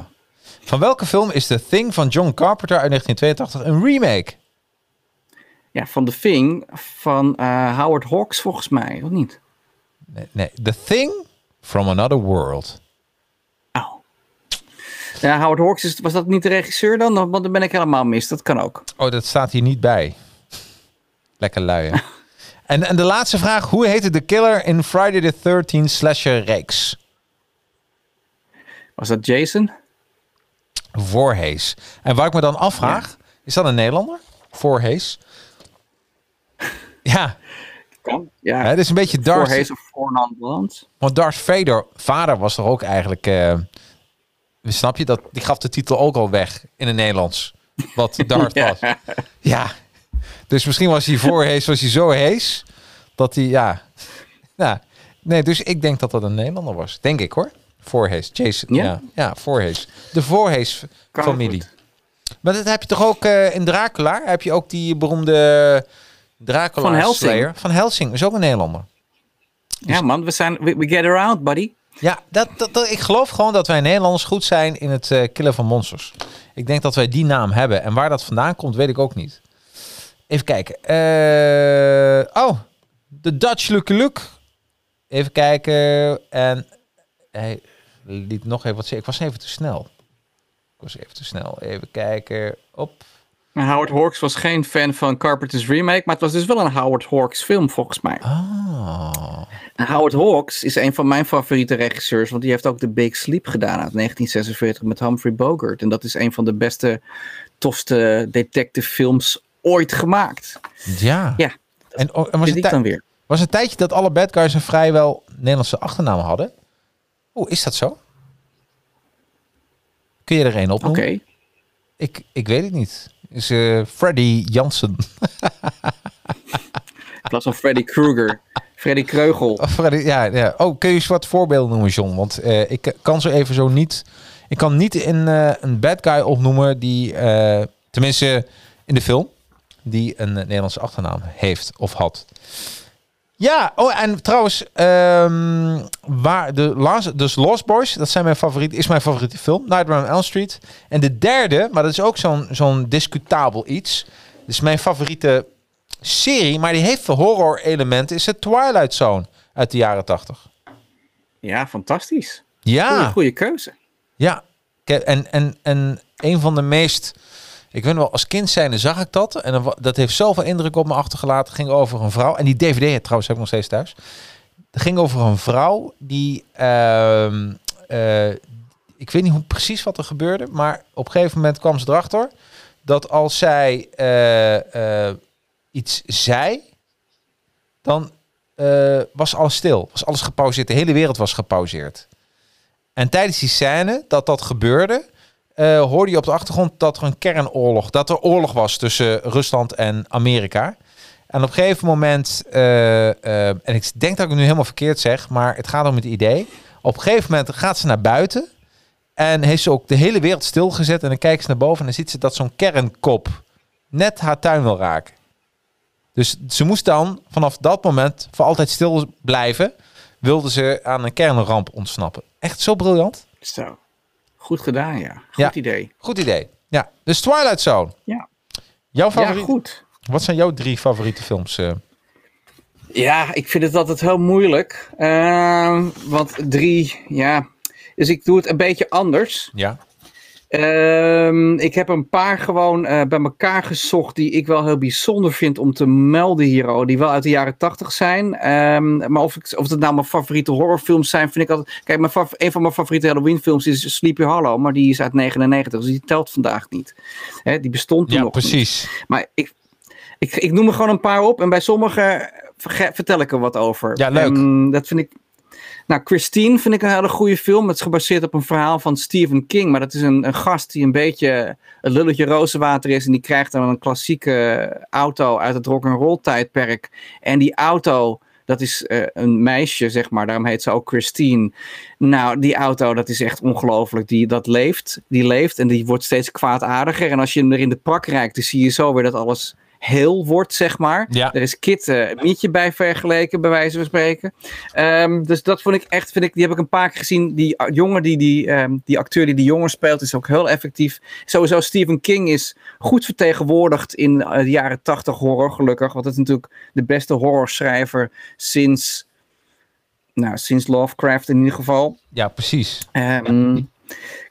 Van welke film is The Thing van John Carpenter uit 1982 een remake? Ja, van The Thing van eh, Howard Hawks volgens mij, of niet? Nee, nee, The Thing from Another World. Ja, Howard Hawks, is, was dat niet de regisseur dan? Want dan ben ik helemaal mis, dat kan ook. Oh, dat staat hier niet bij. Lekker lui, hè? en, en de laatste vraag. Hoe heette de killer in Friday the 13th slasher reeks? Was dat Jason? Voorhees. En waar ik me dan afvraag, is dat een Nederlander? Voorhees? Ja, Kan. Ja, het is een beetje Darth, Voorhees of Voornand want Darth Vader, vader was toch ook eigenlijk, eh, snap je, dat, die gaf de titel ook al weg in het Nederlands. Wat Darth Ja. was. Ja, dus misschien was hij voorhees, was hij zo hees, dat hij, ja, nou, Nee, dus ik denk dat dat een Nederlander was. Denk ik hoor. Voorhees. Jason. Ja, Ja? ja, Voorhees. De Voorhees Kan familie. goed. Maar dat heb je toch ook eh, in Dracula? Heb je ook die beroemde Dracula Van Helsing. Slayer? Van Helsing. Is ook een Nederlander. Ja, man, we, zijn, we, we get around, buddy. Ja, dat, dat, dat- ik geloof gewoon dat wij Nederlanders goed zijn in het eh, killen van monsters. Ik denk dat wij die naam hebben. En waar dat vandaan komt, weet ik ook niet. Even kijken. Eh, oh, de Dutch Lucky Luke. Even kijken. En hij liet nog even wat zeggen. Ik was even te snel. Ik was even te snel. Even kijken. Op. Howard Hawks was geen fan van Carpenter's remake, maar het was dus wel een Howard Hawks film volgens mij. Ah. En Howard Hawks is een van mijn favoriete regisseurs, want die heeft ook The Big Sleep gedaan uit 1946 met Humphrey Bogart. En dat is een van de beste, tofste detective films ooit gemaakt. Ja. Ja, En, oh, en was, het dan weer. was een tijdje dat alle bad guys een vrijwel Nederlandse achternaam hadden? Oeh, is dat zo? Kun je er een Oké. opnoemen? Ik, ik weet het niet. Is eh, Freddy Jansen. In plaats van Freddy Krueger. Freddy Kreugel. Of Freddy, ja, ja. Oh, kun je eens wat voorbeelden noemen, John? Want eh, ik kan zo even zo niet... Ik kan niet een, eh, een bad guy opnoemen die... tenminste, in de film... Die een Nederlandse achternaam heeft of had. Ja, oh, en trouwens... ehm, waar de laatste, dus Lost Boys, dat zijn mijn favoriet, is mijn favoriete film. Nightmare on Elm Street. En de derde, maar dat is ook zo'n zo'n discutabel iets. Is mijn favoriete serie, maar die heeft veel horror elementen, is het Twilight Zone uit de jaren 80. Ja, fantastisch. Ja, goeie keuze. ja. En, en, en een van de meest, ik weet wel, als kind zijnde zag ik dat. En dat heeft zoveel indruk op me achtergelaten. ging over een vrouw. En die DVD trouwens heb ik nog steeds thuis. Het ging over een vrouw die, ehm, eh, ik weet niet hoe precies wat er gebeurde. Maar op een gegeven moment kwam ze erachter dat als zij eh, eh, iets zei, dan was alles stil. Was alles gepauzeerd. De hele wereld was gepauzeerd. En tijdens die scène dat dat gebeurde, eh, hoorde je op de achtergrond dat er een kernoorlog, dat er oorlog was tussen Rusland en Amerika. En op een gegeven moment, eh, eh, en ik denk dat ik het nu helemaal verkeerd zeg, maar het gaat om het idee. Op een gegeven moment gaat ze naar buiten en heeft ze ook de hele wereld stilgezet. En dan kijkt ze naar boven en dan ziet ze dat zo'n kernkop net haar tuin wil raken. Dus ze moest dan vanaf dat moment voor altijd stil blijven. Wilde ze aan een kernramp ontsnappen. Echt zo briljant. Zo. Goed gedaan, ja. Goed Ja. idee. Goed idee. Ja, dus Twilight Zone. Ja. Jouw Ja, favoriet? goed. Wat zijn jouw drie favoriete films? eh? Ja, ik vind het altijd heel moeilijk. Ehm, want drie, ja. Dus ik doe het een beetje anders. ja. Ehm, ik heb een paar gewoon eh, bij elkaar gezocht die ik wel heel bijzonder vind om te melden hier. oh, Die wel uit de jaren tachtig zijn. Ehm, maar of, ik, of het nou mijn favoriete horrorfilms zijn, vind ik altijd... Kijk, mijn een van mijn favoriete Halloween films is Sleepy Hollow. Maar die is uit 99, dus die telt vandaag niet. Hè, die bestond toen Ja, nog niet. precies. Maar ik, ik, ik noem er gewoon een paar op en bij sommige vertel ik er wat over. Ja, leuk. En dat vind ik. Nou, Christine vind ik een hele goede film. Het is gebaseerd op een verhaal van Stephen King. Maar dat is een, gast die een beetje een lulletje rozenwater is. En die krijgt dan een klassieke auto uit het rock'n'roll tijdperk. En die auto, dat is eh, een meisje, zeg maar. Daarom heet ze ook Christine. Nou, die auto, dat is echt ongelooflijk. Die, dat leeft, die leeft en die wordt steeds kwaadaardiger. En als je hem er in de prak rijkt, dan zie je zo weer dat alles heel wordt, zeg maar. Ja. Er is Kit eh, mietje bij vergeleken, bij wijze van spreken. Ehm, dus dat vond ik echt, vind ik, die heb ik een paar keer gezien. Die uh, jongen, die, die, ehm, die acteur die die jongen speelt, is ook heel effectief. Sowieso Stephen King is goed vertegenwoordigd in eh, de jaren tachtig horror, gelukkig. Want het is natuurlijk de beste horrorschrijver sinds, nou, sinds Lovecraft in ieder geval. Ja, precies. Ehm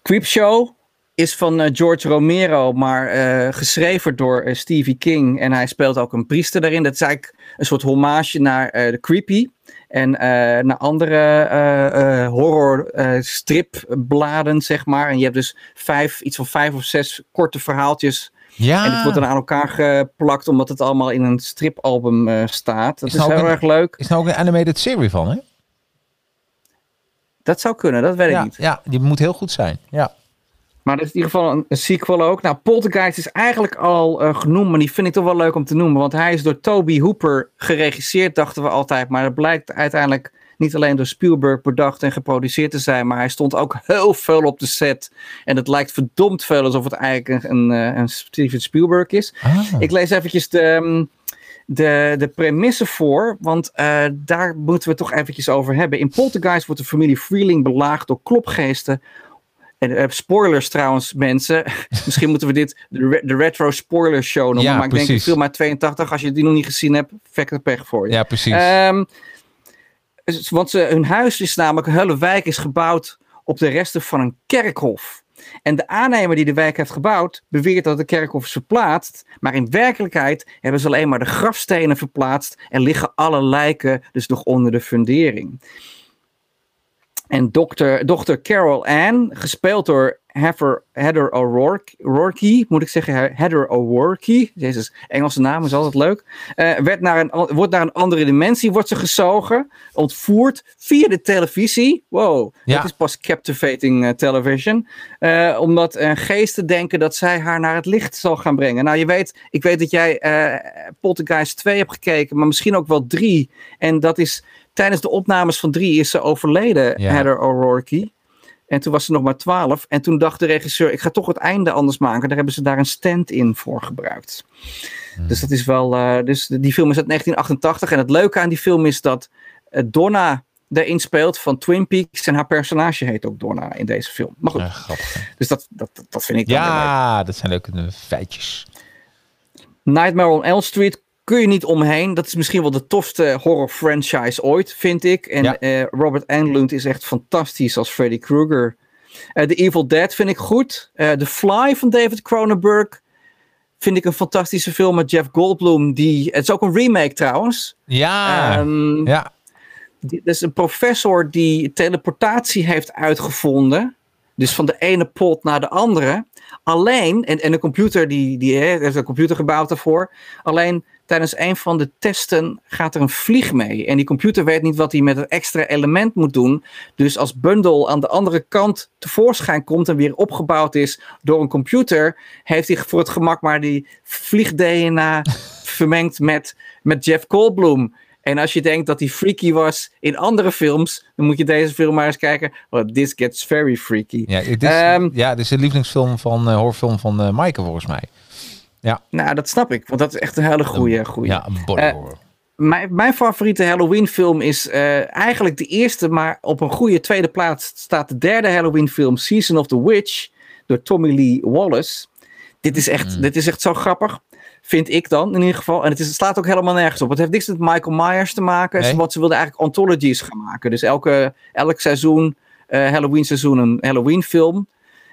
Creepshow is van eh, George Romero, maar eh, geschreven door eh, Stevie King. En hij speelt ook een priester daarin. Dat is eigenlijk een soort hommage naar de Creepy. En naar andere horror stripbladen, zeg maar. En je hebt dus vijf, iets van vijf of zes korte verhaaltjes. Ja. En het wordt dan aan elkaar geplakt, omdat het allemaal in een stripalbum staat. Dat Is is, nou heel een- erg leuk. Is nou ook een animated serie van, hè? Dat zou kunnen, dat weet ik niet. ja, die moet heel goed zijn. Ja. Maar er is in ieder geval een, een sequel ook. Nou, Poltergeist is eigenlijk al eh, genoemd, maar die vind ik toch wel leuk om te noemen. Want hij is door Toby Hooper geregisseerd, dachten we altijd. Maar het blijkt uiteindelijk niet alleen door Spielberg bedacht en geproduceerd te zijn, maar hij stond ook heel veel op de set. En het lijkt verdomd veel alsof het eigenlijk een, een, een Steven Spielberg is. Ah. Ik lees eventjes de, ehm, de, de premisse voor, want uh, daar moeten we het toch eventjes over hebben. In Poltergeist wordt de familie Freeling belaagd door klopgeesten. En uh, spoilers trouwens, mensen. Misschien moeten we dit de, de retro spoiler show noemen. Ja, maar ik precies. denk, film uit 82, als je die nog niet gezien hebt, vekke pech voor je. Ja, precies. Um, want ze, hun huis is namelijk, een hele wijk is gebouwd op de resten van een kerkhof. En de aannemer die de wijk heeft gebouwd, beweert dat de kerkhof is verplaatst. Maar in werkelijkheid hebben ze alleen maar de grafstenen verplaatst en liggen alle lijken dus nog onder de fundering. En dokter, dochter Carol Ann, gespeeld door Heather, Heather O'Rourke, moet ik zeggen, Heather O'Rourke, Jezus, Engelse naam is altijd leuk, uh, werd naar een, wordt naar een andere dimensie, wordt ze gezogen, ontvoerd via de televisie. Wow, Ja. dat is pas captivating uh, television. Uh, omdat geesten denken dat zij haar naar het licht zal gaan brengen. Nou, je weet, ik weet dat jij Poltergeist 2 hebt gekeken, maar misschien ook wel 3. En dat is tijdens de opnames van 3 is ze overleden, Ja. Heather O'Rourke. En toen was ze nog maar 12. En toen dacht de regisseur, ik ga toch het einde anders maken. Daar hebben ze daar een stand-in voor gebruikt. Hmm. Dus dat is wel. Uh, dus die film is uit 1988. En het leuke aan die film is dat uh, Donna erin speelt van Twin Peaks. En haar personage heet ook Donna in deze film. Maar goed, Ja, dus dat, dat, dat vind ik leuk. Ja, dat zijn leuke eh, feitjes. Nightmare on Elm Street kun je niet omheen. Dat is misschien wel de tofste horror franchise ooit, vind ik. En Ja. eh, Robert Englund is echt fantastisch als Freddy Krueger. Eh, The Evil Dead vind ik goed. Eh, The Fly van David Cronenberg vind ik een fantastische film met Jeff Goldblum. Die, het is ook een remake trouwens. Ja, Ehm, ja. die- dat is een professor die teleportatie heeft uitgevonden. Dus van de ene pot naar de andere. Alleen, en, en een computer, die, die hè, er is een computer gebouwd daarvoor. Alleen tijdens een van de testen gaat er een vlieg mee. En die computer weet niet wat hij met het extra element moet doen. Dus als bundel aan de andere kant tevoorschijn komt en weer opgebouwd is door een computer, heeft hij voor het gemak maar die vlieg-DNA vermengd met, met Jeff Goldblum. En als je denkt dat hij freaky was in andere films, dan moet je deze film maar eens kijken. Oh, this gets very freaky. Ja, dit is, Ehm, ja, dit is de lievelingsfilm van, eh horrorfilm van Maaike volgens mij. Nou, dat snap ik, want dat is echt een hele goede. goede. Ja, een body Eh. Mijn, mijn favoriete Halloween film is eh, eigenlijk de eerste, maar op een goede tweede plaats staat de derde Halloween film, Season of the Witch, door Tommy Lee Wallace. Dit is echt, Mm. dit is echt zo grappig, vind ik dan in ieder geval. En het, is, het slaat ook helemaal nergens op. Het heeft niks met Michael Myers te maken, Nee. want ze wilden eigenlijk anthologies gaan maken. Dus elke, elk seizoen, eh, Halloween seizoen, een Halloween film.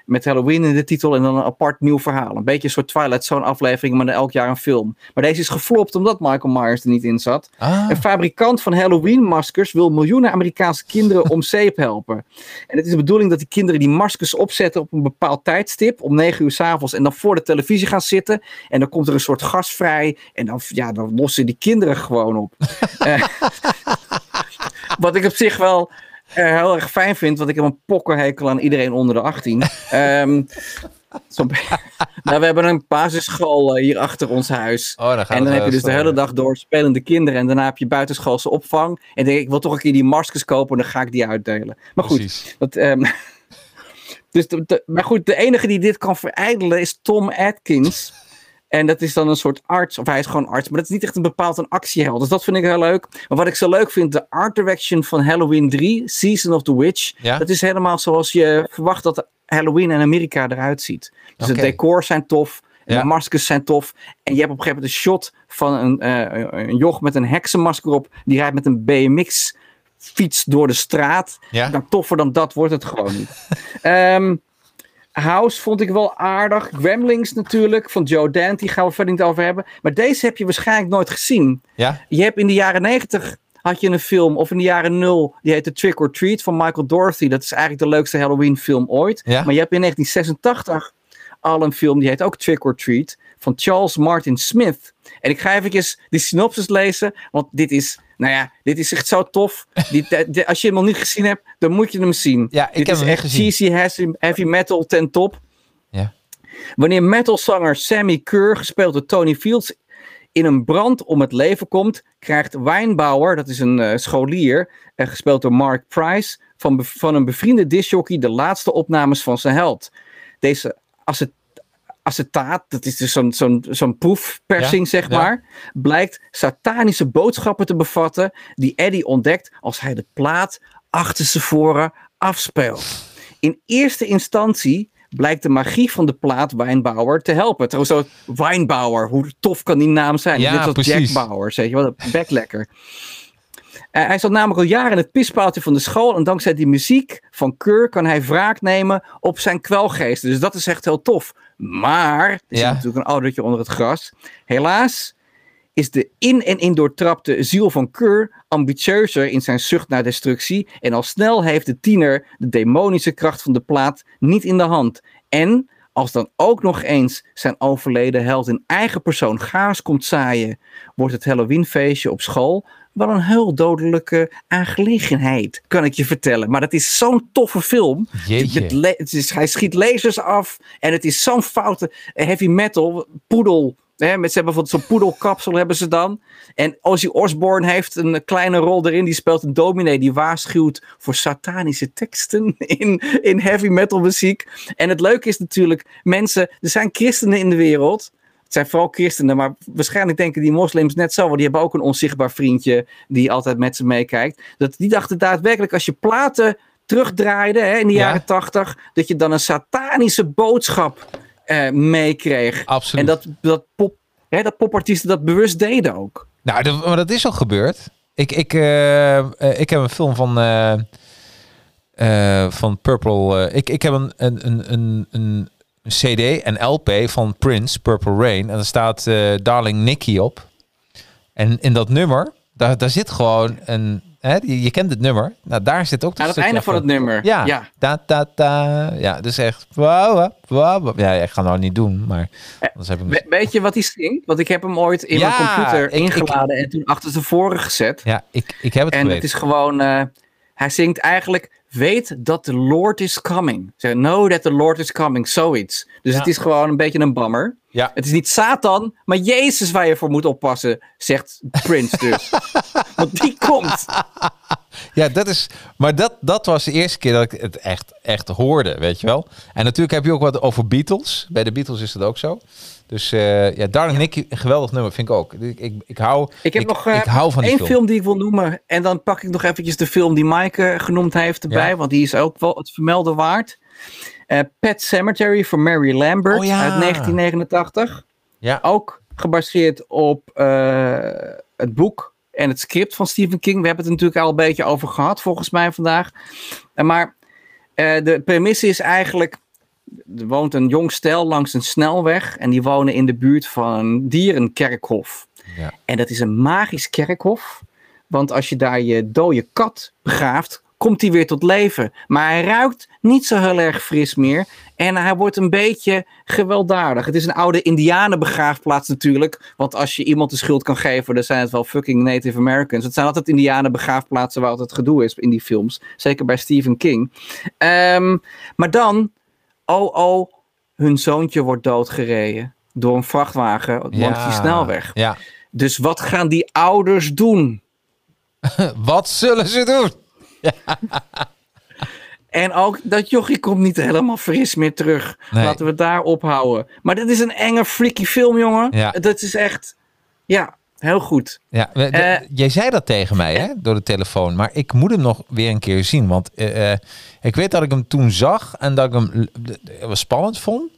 Met Halloween in de titel en dan een apart nieuw verhaal. Een beetje een soort Twilight Zone aflevering, maar dan elk jaar een film. Maar deze is geflopt omdat Michael Myers er niet in zat. Ah, Een fabrikant van Halloween-maskers wil miljoenen Amerikaanse kinderen om zeep helpen. En het is de bedoeling dat die kinderen die maskers opzetten op een bepaald tijdstip, om 9 uur s'avonds, en dan voor de televisie gaan zitten. En dan komt er een soort gas vrij. En dan, ja, dan lossen die kinderen gewoon op. Eh, wat ik op zich wel heel erg fijn vind, want ik heb een pokkerhekel aan iedereen onder de 18. Ehm, zo'n be- nou, we hebben een basisschool eh, hier achter ons huis. oh, En dan heb je eh, dus de hele dag door spelende kinderen. En daarna heb je buitenschoolse opvang. En denk ik, ik wil toch een keer die maskers kopen. En dan ga ik die uitdelen. Maar goed, dat, ehm, dus de, de- maar goed, de enige die dit kan verijdelen is Tom Atkins. En dat is dan een soort arts, of hij is gewoon arts, maar dat is niet echt een bepaald een actieheld. Dus dat vind ik heel leuk. Maar wat ik zo leuk vind, de art direction van Halloween 3, Season of the Witch. Ja? Dat is helemaal zoals je verwacht dat Halloween in Amerika eruit ziet. Dus Oké. de decors zijn tof. Ja. de maskers zijn tof. En je hebt op een gegeven moment een shot van een, eh, een joch met een heksenmasker op. Die rijdt met een BMX fiets door de straat. Ja? Nou, toffer dan dat wordt het gewoon niet. Ehm, House vond ik wel aardig. Gremlings natuurlijk, van Joe Dante. Gaan we verder niet over hebben. Maar deze heb je waarschijnlijk nooit gezien. Ja? Je hebt in de jaren 90 had je een film, of in de jaren 0, die heette Trick or Treat van Michael Dorothy. Dat is eigenlijk de leukste Halloween film ooit. Ja? Maar je hebt in 1986 al een film, die heet ook Trick or Treat, van Charles Martin Smith. En ik ga eventjes die synopsis lezen, want dit is, nou ja, dit is echt zo tof. Die, als je hem nog niet gezien hebt, dan moet je hem zien. Ja, ik dit heb is hem echt gezien. cheesy heavy, heavy metal ten top. Ja. Wanneer metalzanger Sammy Kerr, gespeeld door Tony Fields, in een brand om het leven komt, krijgt Wijnbauer, dat is een uh, scholier, uh, gespeeld door Mark Price, van, van een bevriende disjockey de laatste opnames van zijn held. Deze acetaat, dat is dus zo'n zo'n zo'n proefpersing, ja, zeg maar, blijkt satanische boodschappen te bevatten die Eddie ontdekt als hij de plaat achter zijn voren afspeelt. In eerste instantie blijkt de magie van de plaat Wijnbauer te helpen. Trouwens, zo Wijnbauer, hoe tof kan die naam zijn? Ja, Net als. Jack Bauer, zeg je wel, beklekker. Uh, hij zat namelijk al jaren in het pispaaltje van de school. En dankzij die muziek van Keur kan hij wraak nemen op zijn kwelgeesten. Dus dat is echt heel tof. Maar, er zit Ja. natuurlijk een oudertje onder het gras. Helaas is de in en in doortrapte ziel van Keur ambitieuzer in zijn zucht naar destructie. En al snel heeft de tiener de demonische kracht van de plaat niet in de hand. En als dan ook nog eens zijn overleden held in eigen persoon chaos komt zaaien, wordt het Halloweenfeestje op school wel een heel dodelijke aangelegenheid, kan ik je vertellen. Maar dat is zo'n toffe film. Jeetje. Het is, hij schiet lasers af en het is zo'n foute heavy metal, poedel. Hè, met, ze hebben bijvoorbeeld zo'n poedelkapsel hebben ze dan. En Ozzy Osbourne heeft een kleine rol erin. Die speelt een dominee die waarschuwt voor satanische teksten in, in heavy metal muziek. En het leuke is natuurlijk, mensen, er zijn christenen in de wereld. Zijn vooral christenen, maar waarschijnlijk denken die moslims net zo. Want die hebben ook een onzichtbaar vriendje die altijd met ze meekijkt. Dat die dachten daadwerkelijk als je platen terugdraaide hè, in de Ja. jaren tachtig, dat je dan een satanische boodschap eh, meekreeg. Absoluut. En dat, dat, pop, hè, dat popartiesten dat bewust deden ook. Nou, dat, maar dat is al gebeurd. Ik, ik, eh, eh, ik heb een film van, eh, van Purple. ik, ik heb een, een, een, een, een CD, een LP van Prince, Purple Rain. En daar staat eh, Darling Nikki op. En in dat nummer, daar, daar zit gewoon een. Hè, je, je kent het nummer. Nou, daar zit ook Aan het einde van het nummer. Ja, ja. Da, da, da. ja, dus echt. Wow, wow. Ja, ik ga het nou niet doen, maar anders heb ik. We- weet je wat hij zingt? Want ik heb hem ooit in Ja, mijn computer ik- ingeladen en toen achter tevoren gezet. Ja, ik, ik heb het En geweten. het is gewoon, eh, hij zingt eigenlijk, weet dat the Lord is coming. Zeg, know that the Lord is coming, zoiets. Dus Ja. het is gewoon een beetje een bammer. Ja. Het is niet Satan, maar Jezus waar je voor moet oppassen, zegt Prince dus. Want die komt. Ja, dat is. Maar dat, dat was de eerste keer dat ik het echt, echt hoorde, weet je wel. En natuurlijk heb je ook wat over Beatles. Bij de Beatles is dat ook zo. Dus eh ja, Darling Nikki, een geweldig nummer, vind ik ook. Ik, ik, ik hou, Ik heb nog eh, ik hou van die één film. film. die ik wil noemen. En dan pak ik nog eventjes de film die Maaike genoemd heeft erbij. Ja. Want die is ook wel het vermelden waard. Eh Pet Cemetery van Mary Lambert Oh ja. uit 1989. Ja, Ook gebaseerd op eh, het boek en het script van Stephen King. We hebben het natuurlijk al een beetje over gehad, volgens mij vandaag. Eh, maar eh, de premisse is eigenlijk. Er woont een jong stel langs een snelweg. En die wonen in de buurt van een dierenkerkhof. Ja. En dat is een magisch kerkhof. Want als je daar je dode kat begraaft, komt hij weer tot leven. Maar hij ruikt niet zo heel erg fris meer. En hij wordt een beetje gewelddadig. Het is een oude indianenbegraafplaats natuurlijk. Want als je iemand de schuld kan geven, dan zijn het wel fucking Native Americans. Het zijn altijd indianenbegraafplaatsen waar altijd gedoe is in die films. Zeker bij Stephen King. Ehm, maar dan, oh oh, hun zoontje wordt doodgereden. Door een vrachtwagen langs die snelweg. Ja. Dus wat gaan die ouders doen? Wat zullen ze doen? En ook dat jochie komt niet helemaal fris meer terug. Nee. Laten we het daar ophouden. Maar dit is een enge, freaky film, jongen. Ja. Dat is echt, ja, heel goed. Ja, de- Eh, jij zei dat tegen mij hè, door de telefoon, maar ik moet hem nog weer een keer zien. Want eh, eh, ik weet dat ik hem toen zag en dat ik hem spannend vond.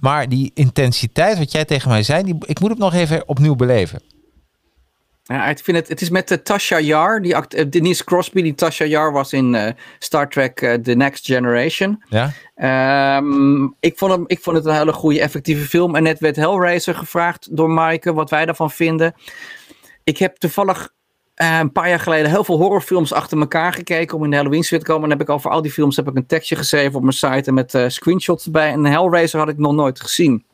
Maar die intensiteit, wat jij tegen mij zei, die, ik moet hem nog even opnieuw beleven. Ja, ik vind het, het is met uh, Tasha Yar, die act, eh, Denise Crosby, die Tasha Yar was in eh, Star Trek eh, The Next Generation. Ja? Ehm, ik, vond hem, ik vond het een hele goede, effectieve film. En net werd Hellraiser gevraagd door Maaike wat wij daarvan vinden. Ik heb toevallig eh, een paar jaar geleden heel veel horrorfilms achter elkaar gekeken om in de Halloween te komen. En heb ik over al die films heb ik een tekstje geschreven op mijn site en met eh, screenshots erbij. En Hellraiser had ik nog nooit gezien.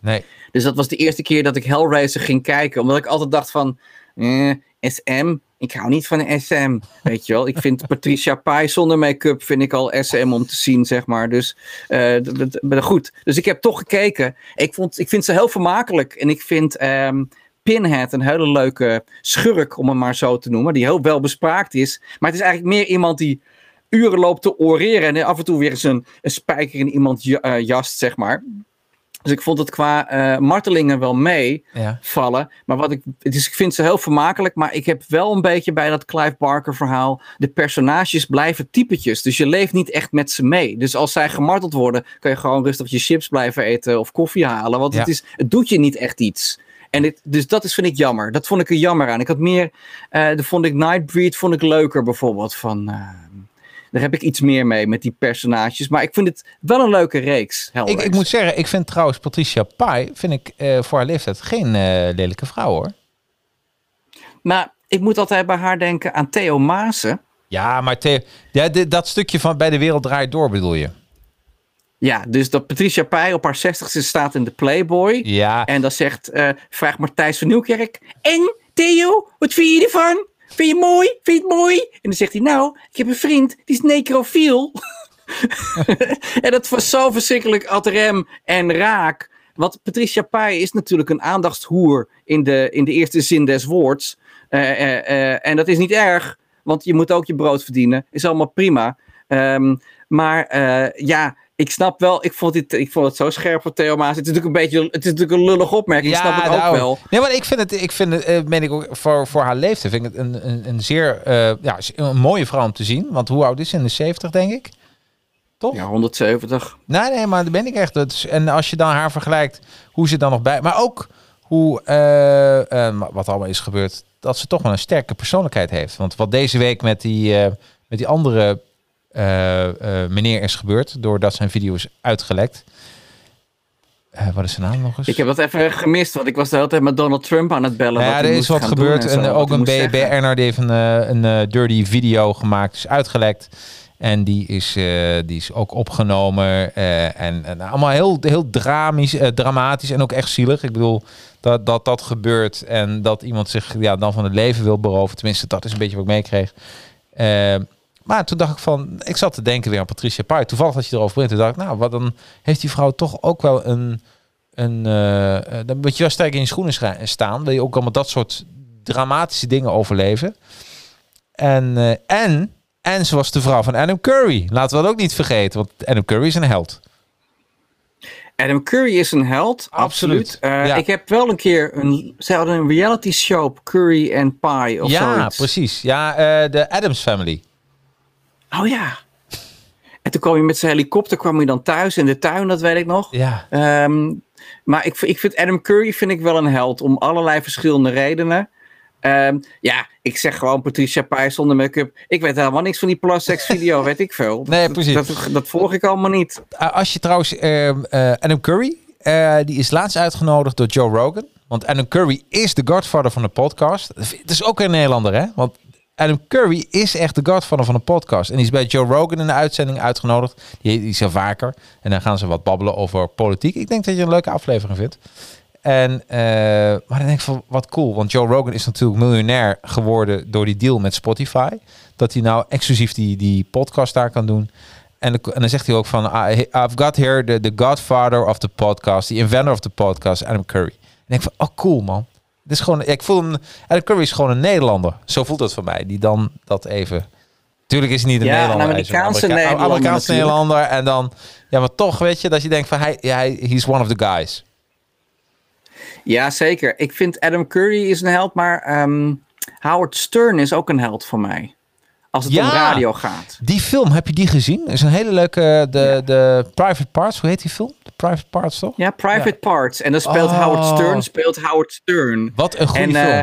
Nee. Dus dat was de eerste keer dat ik Hellraiser ging kijken. Omdat ik altijd dacht van, eh, SM, ik hou niet van SM. Weet je wel, ik vind Patricia Pai zonder make-up vind ik al SM om te zien, zeg maar. Dus eh, d- goed. Dus ik heb toch gekeken. Ik, vond, ik vind ze heel vermakelijk. En ik vind ehm, Pinhead, een hele leuke schurk, om hem maar zo te noemen, die heel wel bespraakt is. Maar het is eigenlijk meer iemand die uren loopt te oreren en af en toe weer eens een, een spijker in iemand jast, zeg maar. Dus ik vond het qua uh, martelingen wel meevallen. Ja. Maar wat ik, dus ik vind ze heel vermakelijk. Maar ik heb wel een beetje bij dat Clive Barker verhaal. De personages blijven typetjes. Dus je leeft niet echt met ze mee. Dus als zij gemarteld worden. kan je gewoon rustig je chips blijven eten. of koffie halen. Want het, is, het doet je niet echt iets. En dit, dus dat is, vind ik jammer. Dat vond ik er jammer aan. Ik had meer. Uh, de vond ik Nightbreed vond ik leuker bijvoorbeeld. Van. Uh, daar heb ik iets meer mee met die personages. Maar ik vind het wel een leuke reeks. Ik, ik, moet zeggen, ik vind trouwens Patricia Pai, vind ik uh, voor haar leeftijd geen uh, lelijke vrouw hoor. Maar ik moet altijd bij haar denken aan Theo Maassen. Ja, maar Theo, ja, dat stukje van bij de wereld draait door bedoel je? Ja, dus dat Patricia Pai op haar zestigste staat in de Playboy. Ja. En dan zegt, uh, vraagt Martijs van Nieuwkerk. En Theo, wat vind je ervan? Vind je mooi? Vind je het mooi? En dan zegt hij, nou, ik heb een vriend, die is necrofiel. en dat was zo verschrikkelijk ad rem en raak. Want Patricia Pai is natuurlijk een aandachtshoer in de, in de eerste zin des woords. Uh, uh, uh, en dat is niet erg, want je moet ook je brood verdienen. Is allemaal prima. Um, maar ja, ik snap wel, ik vond, dit, ik vond het zo scherp voor Theo Maas. Het is natuurlijk een beetje, het is natuurlijk een lullig opmerking. Ja, ik snap het ook nou, wel. Nee, maar ik vind het, ik vind het, uh, ik ook, voor, voor haar leeftijd vind ik het een, een, een zeer, uh, ja, een mooie vrouw om te zien. Want hoe oud is ze? In de 70, denk ik. Toch? Ja, 170. Nee, nee, maar daar ben ik echt. Dus, en als je dan haar vergelijkt, hoe ze dan nog bij, maar ook hoe, uh, wat allemaal is gebeurd, dat ze toch wel een sterke persoonlijkheid heeft. Want wat deze week met die, met die andere meneer is gebeurd. Doordat zijn video is uitgelekt. Uh, wat is zijn naam nog eens? Ik heb dat even gemist, want ik was de hele tijd met Donald Trump aan het bellen. Ja, er is wat gebeurd. En, ook een BNR heeft een, een dirty video gemaakt, dus uitgelekt. En die is, die is ook opgenomen. en, en allemaal heel, heel dramisch, dramatisch en ook echt zielig. Ik bedoel, dat, dat dat gebeurt en dat iemand zich ja, dan van het leven wil beroven. Tenminste, dat is een beetje wat ik meekreeg. Maar toen dacht ik van, ik zat te denken weer aan Patricia Pai. Toevallig dat je erover begint. Toen dacht ik, nou, wat dan heeft die vrouw toch ook wel een, een uh, dan moet je wel sterk in je schoenen staan. Wil je ook allemaal dat soort dramatische dingen overleven. En, uh, en, en ze was de vrouw van Adam Curry. Laten we dat ook niet vergeten, want Adam Curry is een held. Adam Curry is een held, absoluut. Uh, ja. Ik heb wel een keer een, ze hadden een reality show op Curry en Pie of ja, zoiets. Ja, precies. Ja, de Adams Family. Oh ja. En toen kwam je met zijn helikopter kwam je dan thuis in de tuin, dat weet ik nog. Ja. Um, maar ik, ik vind Adam Curry vind ik wel een held om allerlei verschillende redenen. Um, ja, ik zeg gewoon Patricia Pai zonder make-up. Ik weet helemaal niks van die plus video, weet ik veel. Nee, precies. Dat, dat, volg ik allemaal niet. Als je trouwens, uh, uh, Adam Curry, uh, die is laatst uitgenodigd door Joe Rogan. Want Adam Curry is de godfather van de podcast. Het is ook een Nederlander, hè? Want Adam Curry is echt de godfather van een podcast. En die is bij Joe Rogan in de uitzending uitgenodigd. Die, is er vaker. En dan gaan ze wat babbelen over politiek. Ik denk dat je een leuke aflevering vindt. En, uh, maar dan denk ik van, wat cool. Want Joe Rogan is natuurlijk miljonair geworden door die deal met Spotify. Dat hij nou exclusief die, die podcast daar kan doen. En, en dan zegt hij ook van, I've got here the, the godfather of the podcast. The inventor of the podcast, Adam Curry. En ik van, oh cool man. Het is gewoon, ik voel hem. Adam Curry is gewoon een Nederlander. Zo voelt het voor mij. Die dan dat even. Tuurlijk is hij niet een ja, Nederlander. Een Amerikaanse Amerika Nederlander. Amerikaanse Nederlander. En dan, ja, maar toch weet je dat je denkt van hij, ja, hij he's one of the guys. Ja, zeker. Ik vind Adam Curry is een held, maar um, Howard Stern is ook een held voor mij. Als het ja, om radio gaat. Die film, heb je die gezien? is een hele leuke, de, ja. de Private Parts, hoe heet die film? De Private Parts, toch? Ja, Private ja. Parts. En dan speelt oh. Howard Stern, speelt Howard Stern. Wat een goede film. Uh,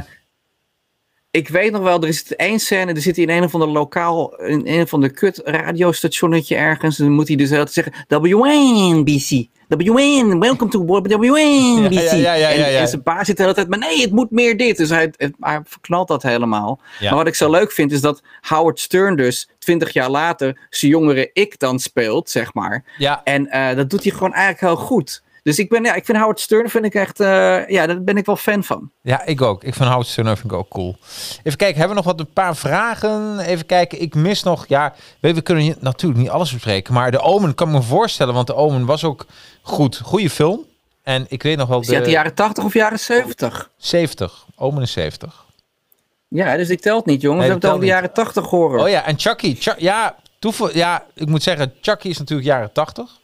ik weet nog wel, er is één scène, er zit hij in een of ander lokaal, in een of ander kut radiostationnetje ergens. En dan moet hij dus altijd zeggen, WNBC, WN, welcome to WNBC. Ja, ja, ja, en, en, zijn baas zit de hele tijd, maar nee, het moet meer dit. Dus hij, hij verknalt dat helemaal. Maar wat ik zo leuk vind, is dat Howard Stern dus twintig jaar later zijn jongere ik dan speelt, zeg maar. Ja. En uh, dat doet hij gewoon eigenlijk heel goed. Dus ik, ben, ja, ik vind Howard Stern vind ik echt, uh, ja, daar ben ik wel fan van. Ja, ik ook. Ik vind Howard Stern vind ik ook cool. Even kijken, hebben we nog wat een paar vragen? Even kijken, ik mis nog, ja, we, we kunnen natuurlijk niet alles bespreken, maar de Omen kan me voorstellen, want de Omen was ook goed. Goede film. En ik weet nog wel Is uit de de jaren 80 of jaren 70? 70. Omen is 70. Ja, dus ik telt niet, jongens. Nee, we hebben het over de jaren 80 horror. Oh ja, en Chucky. Chu- ja, ja, ik moet zeggen, Chucky is natuurlijk jaren 80.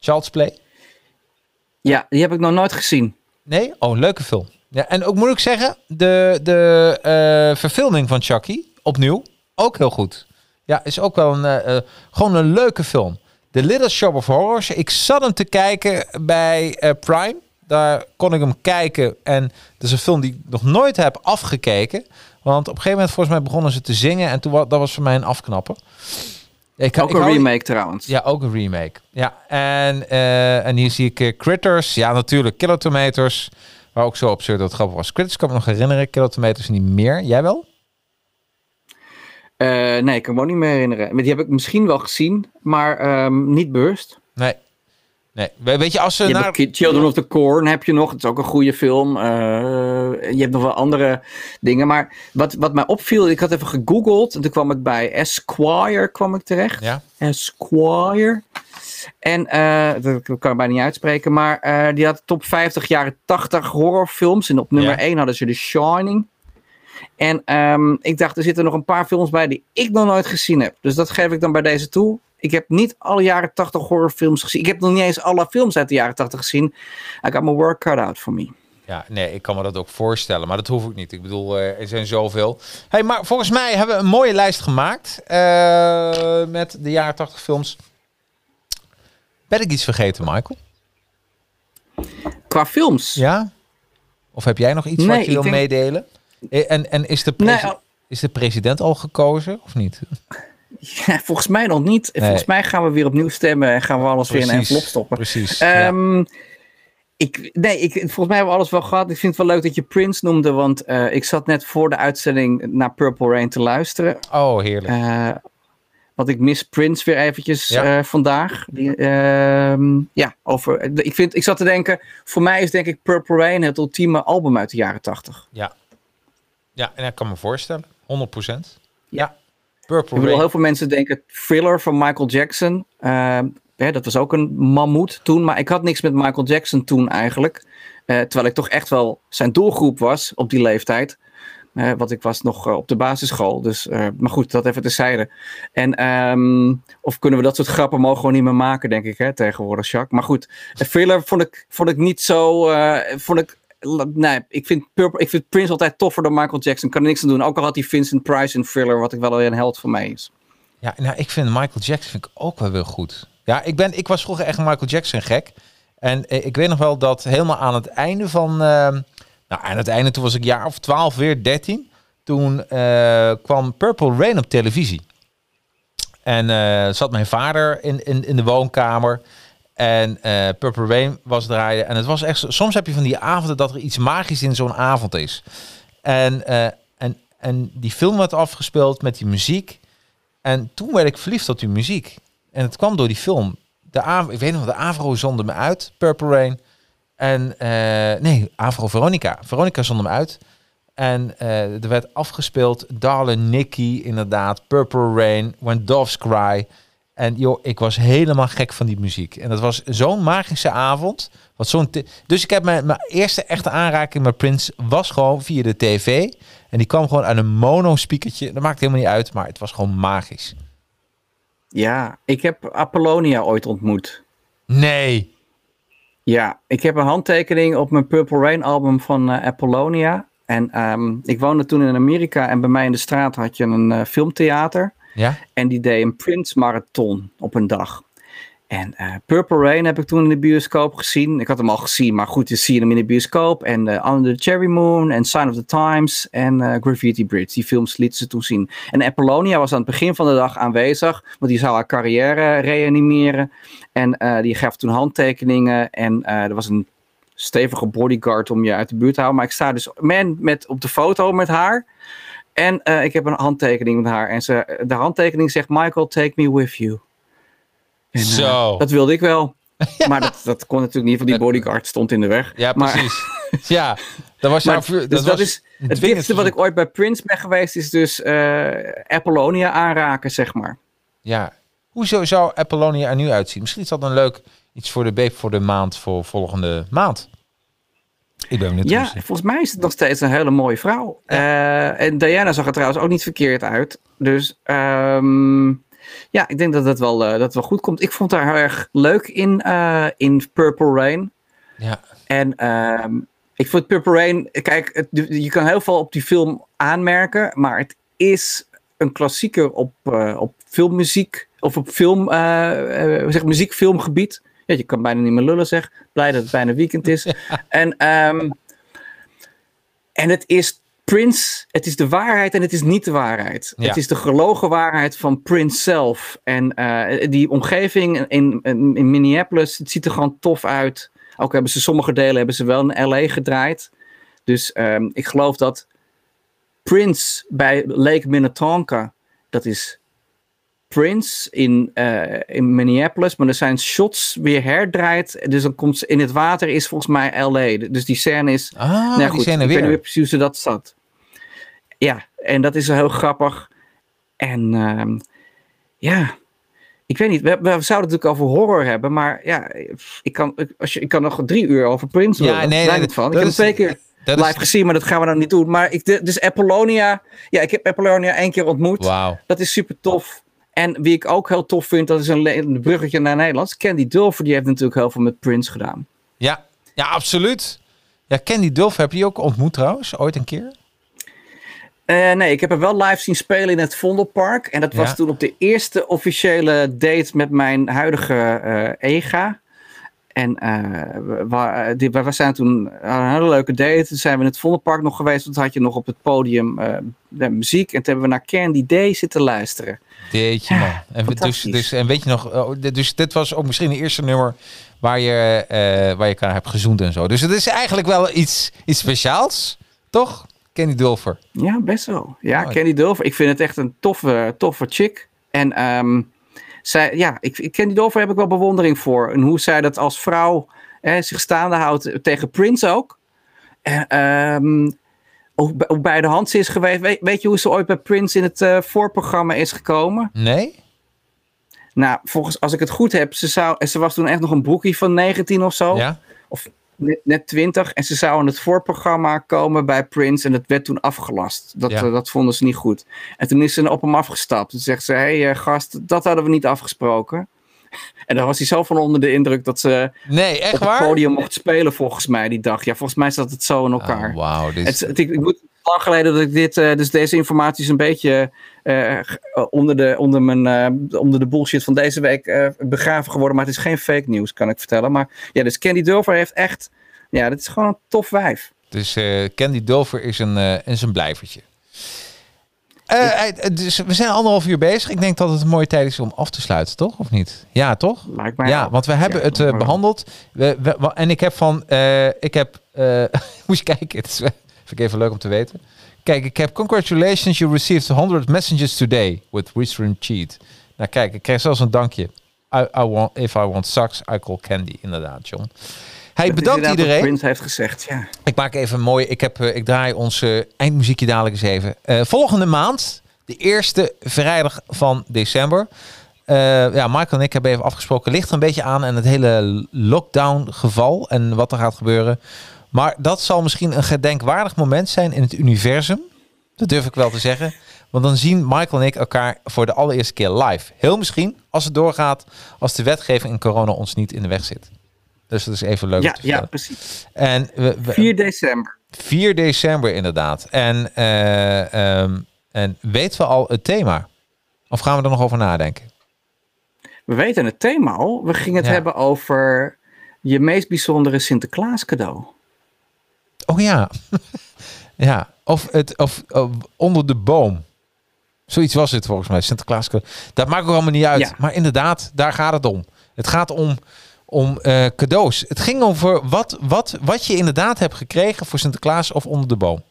Child's Play. Ja, die heb ik nog nooit gezien. Nee? Oh, leuke film. Ja, en ook moet ik zeggen, de, de eh, verfilming van Chucky, opnieuw, ook heel goed. Ja, is ook wel een, eh, eh, gewoon een leuke film. The Little Shop of Horrors. Ik zat hem te kijken bij Prime. Daar kon ik hem kijken. En dat is een film die ik nog nooit heb afgekeken. Want op een gegeven moment volgens mij begonnen ze te zingen. En toen dat was voor mij een afknappen. Ik, Ook ik een remake trouwens. ja, ook een remake. Ja, en, eh, en hier zie ik eh, Critters. Ja, natuurlijk. Killer Tomatoes. Waar ook zo absurd dat het grappig was. Critters kan ik me nog herinneren. Killer Tomatoes niet meer. Jij wel? Eh, nee, ik kan me ook niet meer herinneren. Die heb ik misschien wel gezien, maar ehm, niet bewust. Nee. Nee. We- Weet je, als ze Je naar... Children of the Corn heb je nog. Dat is ook een goede film. Eh, je hebt nog wel andere dingen. Maar wat, wat mij opviel, ik had even gegoogeld. En toen kwam ik bij Esquire kwam ik terecht. Ja, Esquire. En eh, dat kan ik bijna niet uitspreken. Maar eh, die had top 50 jaren 80 horrorfilms. En op nummer Ja. 1 hadden ze The Shining. En ehm, ik dacht, er zitten nog een paar films bij die ik nog nooit gezien heb. Dus dat geef ik dan bij deze toe. Ik heb niet alle jaren 80 horrorfilms gezien. Ik heb nog niet eens alle films uit de jaren 80 gezien. I got my work cut out for me. ja, nee, ik kan me dat ook voorstellen. Maar dat hoef ik niet. Ik bedoel, eh, er zijn zoveel. Hey, maar volgens mij hebben we een mooie lijst gemaakt. eh, met de jaren 80 films. Ben ik iets vergeten, Michael? Qua films. Ja? Of heb jij nog iets Nee, wat je wil denk- meedelen? Eh, En, en is, de Nee, is de president al gekozen of niet? Ja, volgens mij nog niet. Volgens mij gaan we weer opnieuw stemmen en gaan we alles weer in een envelop stoppen. Precies. ja. Ehm, ik, nee, ik, volgens mij hebben we alles wel gehad. Ik vind het wel leuk dat je Prince noemde, want eh, ik zat net voor de uitzending naar Purple Rain te luisteren. Oh, heerlijk. Eh, want ik mis Prince weer eventjes Ja. eh, vandaag. Die, ehm, ja, over, ik, vind, ik zat te denken, voor mij is denk ik Purple Rain het ultieme album uit de jaren tachtig. Ja. Ja, en ik kan me voorstellen. 100%. Ja. Ja. Purple Ik bedoel, heel veel mensen denken Thriller van Michael Jackson. Ehm, dat was ook een mammoet toen. Maar ik had niks met Michael Jackson toen eigenlijk. Eh, terwijl ik toch echt wel zijn doelgroep was op die leeftijd. Eh, want ik was nog eh, op de basisschool. Dus, maar goed, dat even terzijde. En, ehm, of kunnen we dat soort grappen mogen gewoon niet meer maken, denk ik, hè, tegenwoordig, Jacques. Maar goed, Thriller vond ik, vond ik niet zo... vond ik, nee, ik vind, Purple, ik vind Prince altijd toffer dan Michael Jackson. Kan er niks aan doen. Ook al had hij Vincent Price in Thriller, wat ik wel weer een held voor mij is. Ja, nou, ik vind Michael Jackson vind ik ook wel weer goed. Ja, ik, ben, ik was vroeger echt Michael Jackson gek. En eh, ik weet nog wel dat helemaal aan het einde van... ehm, nou, aan het einde, toen was ik jaar of 12, weer 13. Toen eh, kwam Purple Rain op televisie. En eh, zat mijn vader in, in, in de woonkamer. En eh, Purple Rain was draaien. En het was echt... Soms heb je van die avonden dat er iets magisch in zo'n avond is. En, eh, en, en die film werd afgespeeld met die muziek. En toen werd ik verliefd op die muziek. En het kwam door die film. De Av ik weet nog, de Avro zondde me uit, Purple Rain. En eh, nee, Avro Veronica. Veronica zondde me uit. En er werd afgespeeld Darling Nikki, inderdaad, Purple Rain, When Doves Cry. En joh, ik was helemaal gek van die muziek. En dat was zo'n magische avond. Wat zo'n dus ik heb mijn, mijn eerste echte aanraking met Prince was gewoon via de tv. En die kwam gewoon aan een mono-speakertje. Dat maakt helemaal niet uit, maar het was gewoon magisch. Ja, ik heb Apollonia ooit ontmoet. Nee. Ja, ik heb een handtekening op mijn Purple Rain album van eh, Apollonia. En ehm, ik woonde toen in Amerika en bij mij in de straat had je een eh, filmtheater. Ja? En die deed een Prince marathon op een dag. En eh, Purple Rain heb ik toen in de bioscoop gezien. Ik had hem al gezien, maar goed, je ziet hem in de bioscoop. En eh, Under the Cherry Moon en Sign of the Times en eh, Graffiti Bridge. Die films lieten ze toen zien. En Apollonia was aan het begin van de dag aanwezig. Want die zou haar carrière reanimeren. En die gaf toen handtekeningen. En er was een stevige bodyguard om je uit de buurt te houden. Maar ik sta dus man, met, op de foto met haar. En eh, ik heb een handtekening met haar. En ze, de handtekening zegt: Michael, take me with you. En, eh, Zo. dat wilde ik wel. Maar dat, dat kon natuurlijk niet, want die bodyguard stond in de weg. Ja, Maar- precies. ja, dat was jouw vuur- dus dat, was is het dichtste wat ik ooit bij Prince ben geweest, is dus eh Apollonia aanraken, zeg maar. Ja. Hoezo zou Apollonia er nu uitzien? Misschien is dat een leuk iets voor de beep voor de maand voor volgende maand. Ik ben benieuwd. Ja, volgens mij is het nog steeds een hele mooie vrouw. Eh, en Diana zag er trouwens ook niet verkeerd uit. Dus ehm, ja, ik denk dat het wel, eh, dat het wel goed komt. Ik vond haar heel erg leuk in, eh, in Purple Rain. ja. En ehm, ik vond Purple Rain, kijk, het, je kan heel veel op die film aanmerken, maar het is een klassieker op, op filmmuziek, of op film, zeg, muziekfilmgebied. Ja, je kan bijna niet meer lullen zeg. Blij dat het bijna weekend is. En, ehm, en het is Prince, het is de waarheid en het is niet de waarheid. Ja. Het is de gelogen waarheid van Prince zelf. En eh, die omgeving in, in, in Minneapolis, het ziet er gewoon tof uit. Ook hebben ze sommige delen hebben ze wel in LA gedraaid. Dus ehm, ik geloof dat Prince bij Lake Minnetonka, dat is Prince in, eh, in Minneapolis, maar er zijn shots weer herdraaid. Dus dan komt ze in het water is volgens mij LA. Dus die scène is Ah, nou die goed, er ik weet niet precies hoe ze dat zat. Ja, en dat is heel grappig. En ehm, ja, ik weet niet. We, we zouden het natuurlijk over horror hebben, maar ja, ik kan, als je, ik kan nog drie uur over Prince Ja, nee, van. Ik heb is- twee keer Dat live is, gezien, maar dat gaan we dan niet doen. Maar ik, dus Apollonia, ja, ik heb Apollonia één keer ontmoet. Wauw. Dat is super tof. En wie ik ook heel tof vind, dat is een, bruggetje naar Nederlands. Candy Dulfer, die heeft natuurlijk heel veel met Prince gedaan. Ja, ja, absoluut. Ja, Candy Dulf heb je ook ontmoet trouwens, ooit een keer? Eh, nee, ik heb hem wel live zien spelen in het Vondelpark. En dat was Ja. toen op de eerste officiële date met mijn huidige eh, EGA. En eh, we, we- die, we zijn toen hadden een hele leuke date. Toen zijn we in het Vondelpark nog geweest. Want toen had je nog op het podium eh, de muziek. En toen hebben we naar Candy Day zitten luisteren. Deetje man. En, dus, dus, en weet je nog, oh, dus dit was ook misschien het eerste nummer waar je, eh waar je elkaar hebt gezoend en zo. Dus het is eigenlijk wel iets, iets speciaals, toch? Candy Dulfer. Ja, best wel. Ja. Candy Dulfer. Ik vind het echt een toffe, toffe chick. En ehm, zij, ja, ik, ik Candy Dulfer heb ik wel bewondering voor. En hoe zij dat als vrouw hè, zich staande houdt tegen Prince ook. En ehm, ook, bij- ook bij de hand is geweest. Weet, weet je hoe ze ooit bij Prince in het eh, voorprogramma is gekomen? Nee? Nou, volgens als ik het goed heb, ze, zou, ze was toen echt nog een broekie van 19 of zo. Ja? Of net, net 20. En ze zou in het voorprogramma komen bij Prince. En dat werd toen afgelast. Dat, Ja. eh, dat vonden ze niet goed. En toen is ze op hem afgestapt. Toen zegt ze: Hé hey, eh, gast, dat hadden we niet afgesproken. En dan was hij zo van onder de indruk dat ze Nee, echt op het waar? podium mocht spelen, volgens mij, die dag. Ja, volgens mij zat het zo in elkaar. Oh, Wauw, dit Het, het- ik, ik moet lang geleden dat ik dit, eh, dus deze informatie is een beetje eh, eh, onder, de, onder, mijn, eh, onder de bullshit van deze week begraven geworden. Maar het is geen fake nieuws, kan ik vertellen. Maar ja, dus Candy Dulfer heeft echt, ja, dit is gewoon een tof wijf. Dus Candy Dulfer is een, is een blijvertje. Dus we zijn anderhalf uur bezig. Ik denk dat het een mooie tijd is om af te sluiten, toch? Of niet? Ja, toch? Ja, want we hebben Ja, het eh, behandeld. We, en ik heb van, ik heb, moet je kijken, het is, vind ik even leuk om te weten. Kijk, ik heb congratulations, you received 100 messages today with Restream Cheat. Nou kijk, ik krijg zelfs een dankje. I, I want, if I want sucks, I call candy. Inderdaad, John. Is bedankt iedereen. Prince heeft gezegd, ja. Ik maak even een mooi. Ik, heb, eh, ik draai ons eh, eindmuziekje dadelijk eens even. Eh, volgende maand, de eerste vrijdag van december. Eh, ja, Michael en ik hebben even afgesproken. Ligt er een beetje aan en het hele lockdown geval en wat er gaat gebeuren. Maar dat zal misschien een gedenkwaardig moment zijn in het universum. Dat durf ik wel te zeggen. Want dan zien Michael en ik elkaar voor de allereerste keer live. Heel misschien als het doorgaat, als de wetgeving in corona ons niet in de weg zit. Dus dat is even leuk Ja, ja, precies. En we, we- 4 december. 4 december inderdaad. En, eh, ehm, en weten we al het thema? Of gaan we er nog over nadenken? We weten het thema al. We gingen het Ja. hebben over je meest bijzondere Sinterklaas cadeau. Oh ja. ja. Of, het, of of onder de boom. Zoiets was het volgens mij. Sinterklaas. Dat maakt ook allemaal niet uit. Ja. Maar inderdaad, daar gaat het om. Het gaat om, om eh, cadeaus. Het ging over wat, wat, wat je inderdaad hebt gekregen voor Sinterklaas of onder de boom.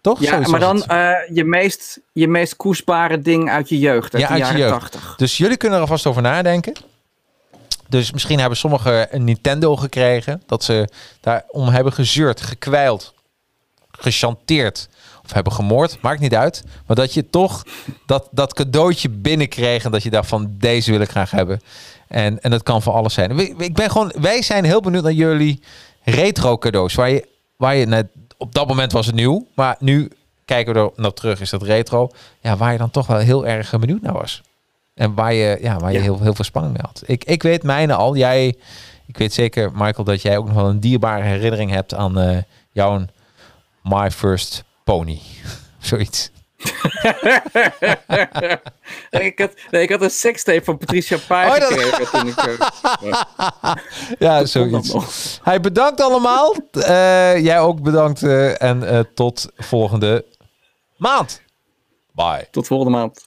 Toch? Ja, Zoiets maar dan eh, je, meest, je meest koestbare ding uit je jeugd, uit Ja, de uit je jaren jeugd. 80. Dus jullie kunnen er alvast over nadenken. Dus misschien hebben sommigen een Nintendo gekregen. Dat ze daarom hebben gezeurd, gekwijld, gechanteerd of hebben gemoord, maakt niet uit. Maar dat je toch dat, dat cadeautje binnenkreeg en dat je dacht van deze wil ik graag hebben. En, en dat kan voor alles zijn. Ik ben gewoon, wij zijn heel benieuwd naar jullie retro cadeaus. Waar je, waar je net, op dat moment was het nieuw, maar nu kijken we er naar terug, is dat retro. Ja, waar je dan toch wel heel erg benieuwd naar was. En waar je, ja, waar je heel, heel veel spanning mee had. Ik, ik weet mijne al. Jij, ik weet zeker, Michael, dat jij ook nog wel een dierbare herinnering hebt aan uh, jouw My First Pony. Zoiets. ik, had, nee, ik had een sekstape van Patricia Pai oh, gekregen toen ik... Uh, ja, zoiets. Hij bedankt allemaal. Uh, jij ook bedankt. Uh, en tot volgende maand. Bye. Tot volgende maand.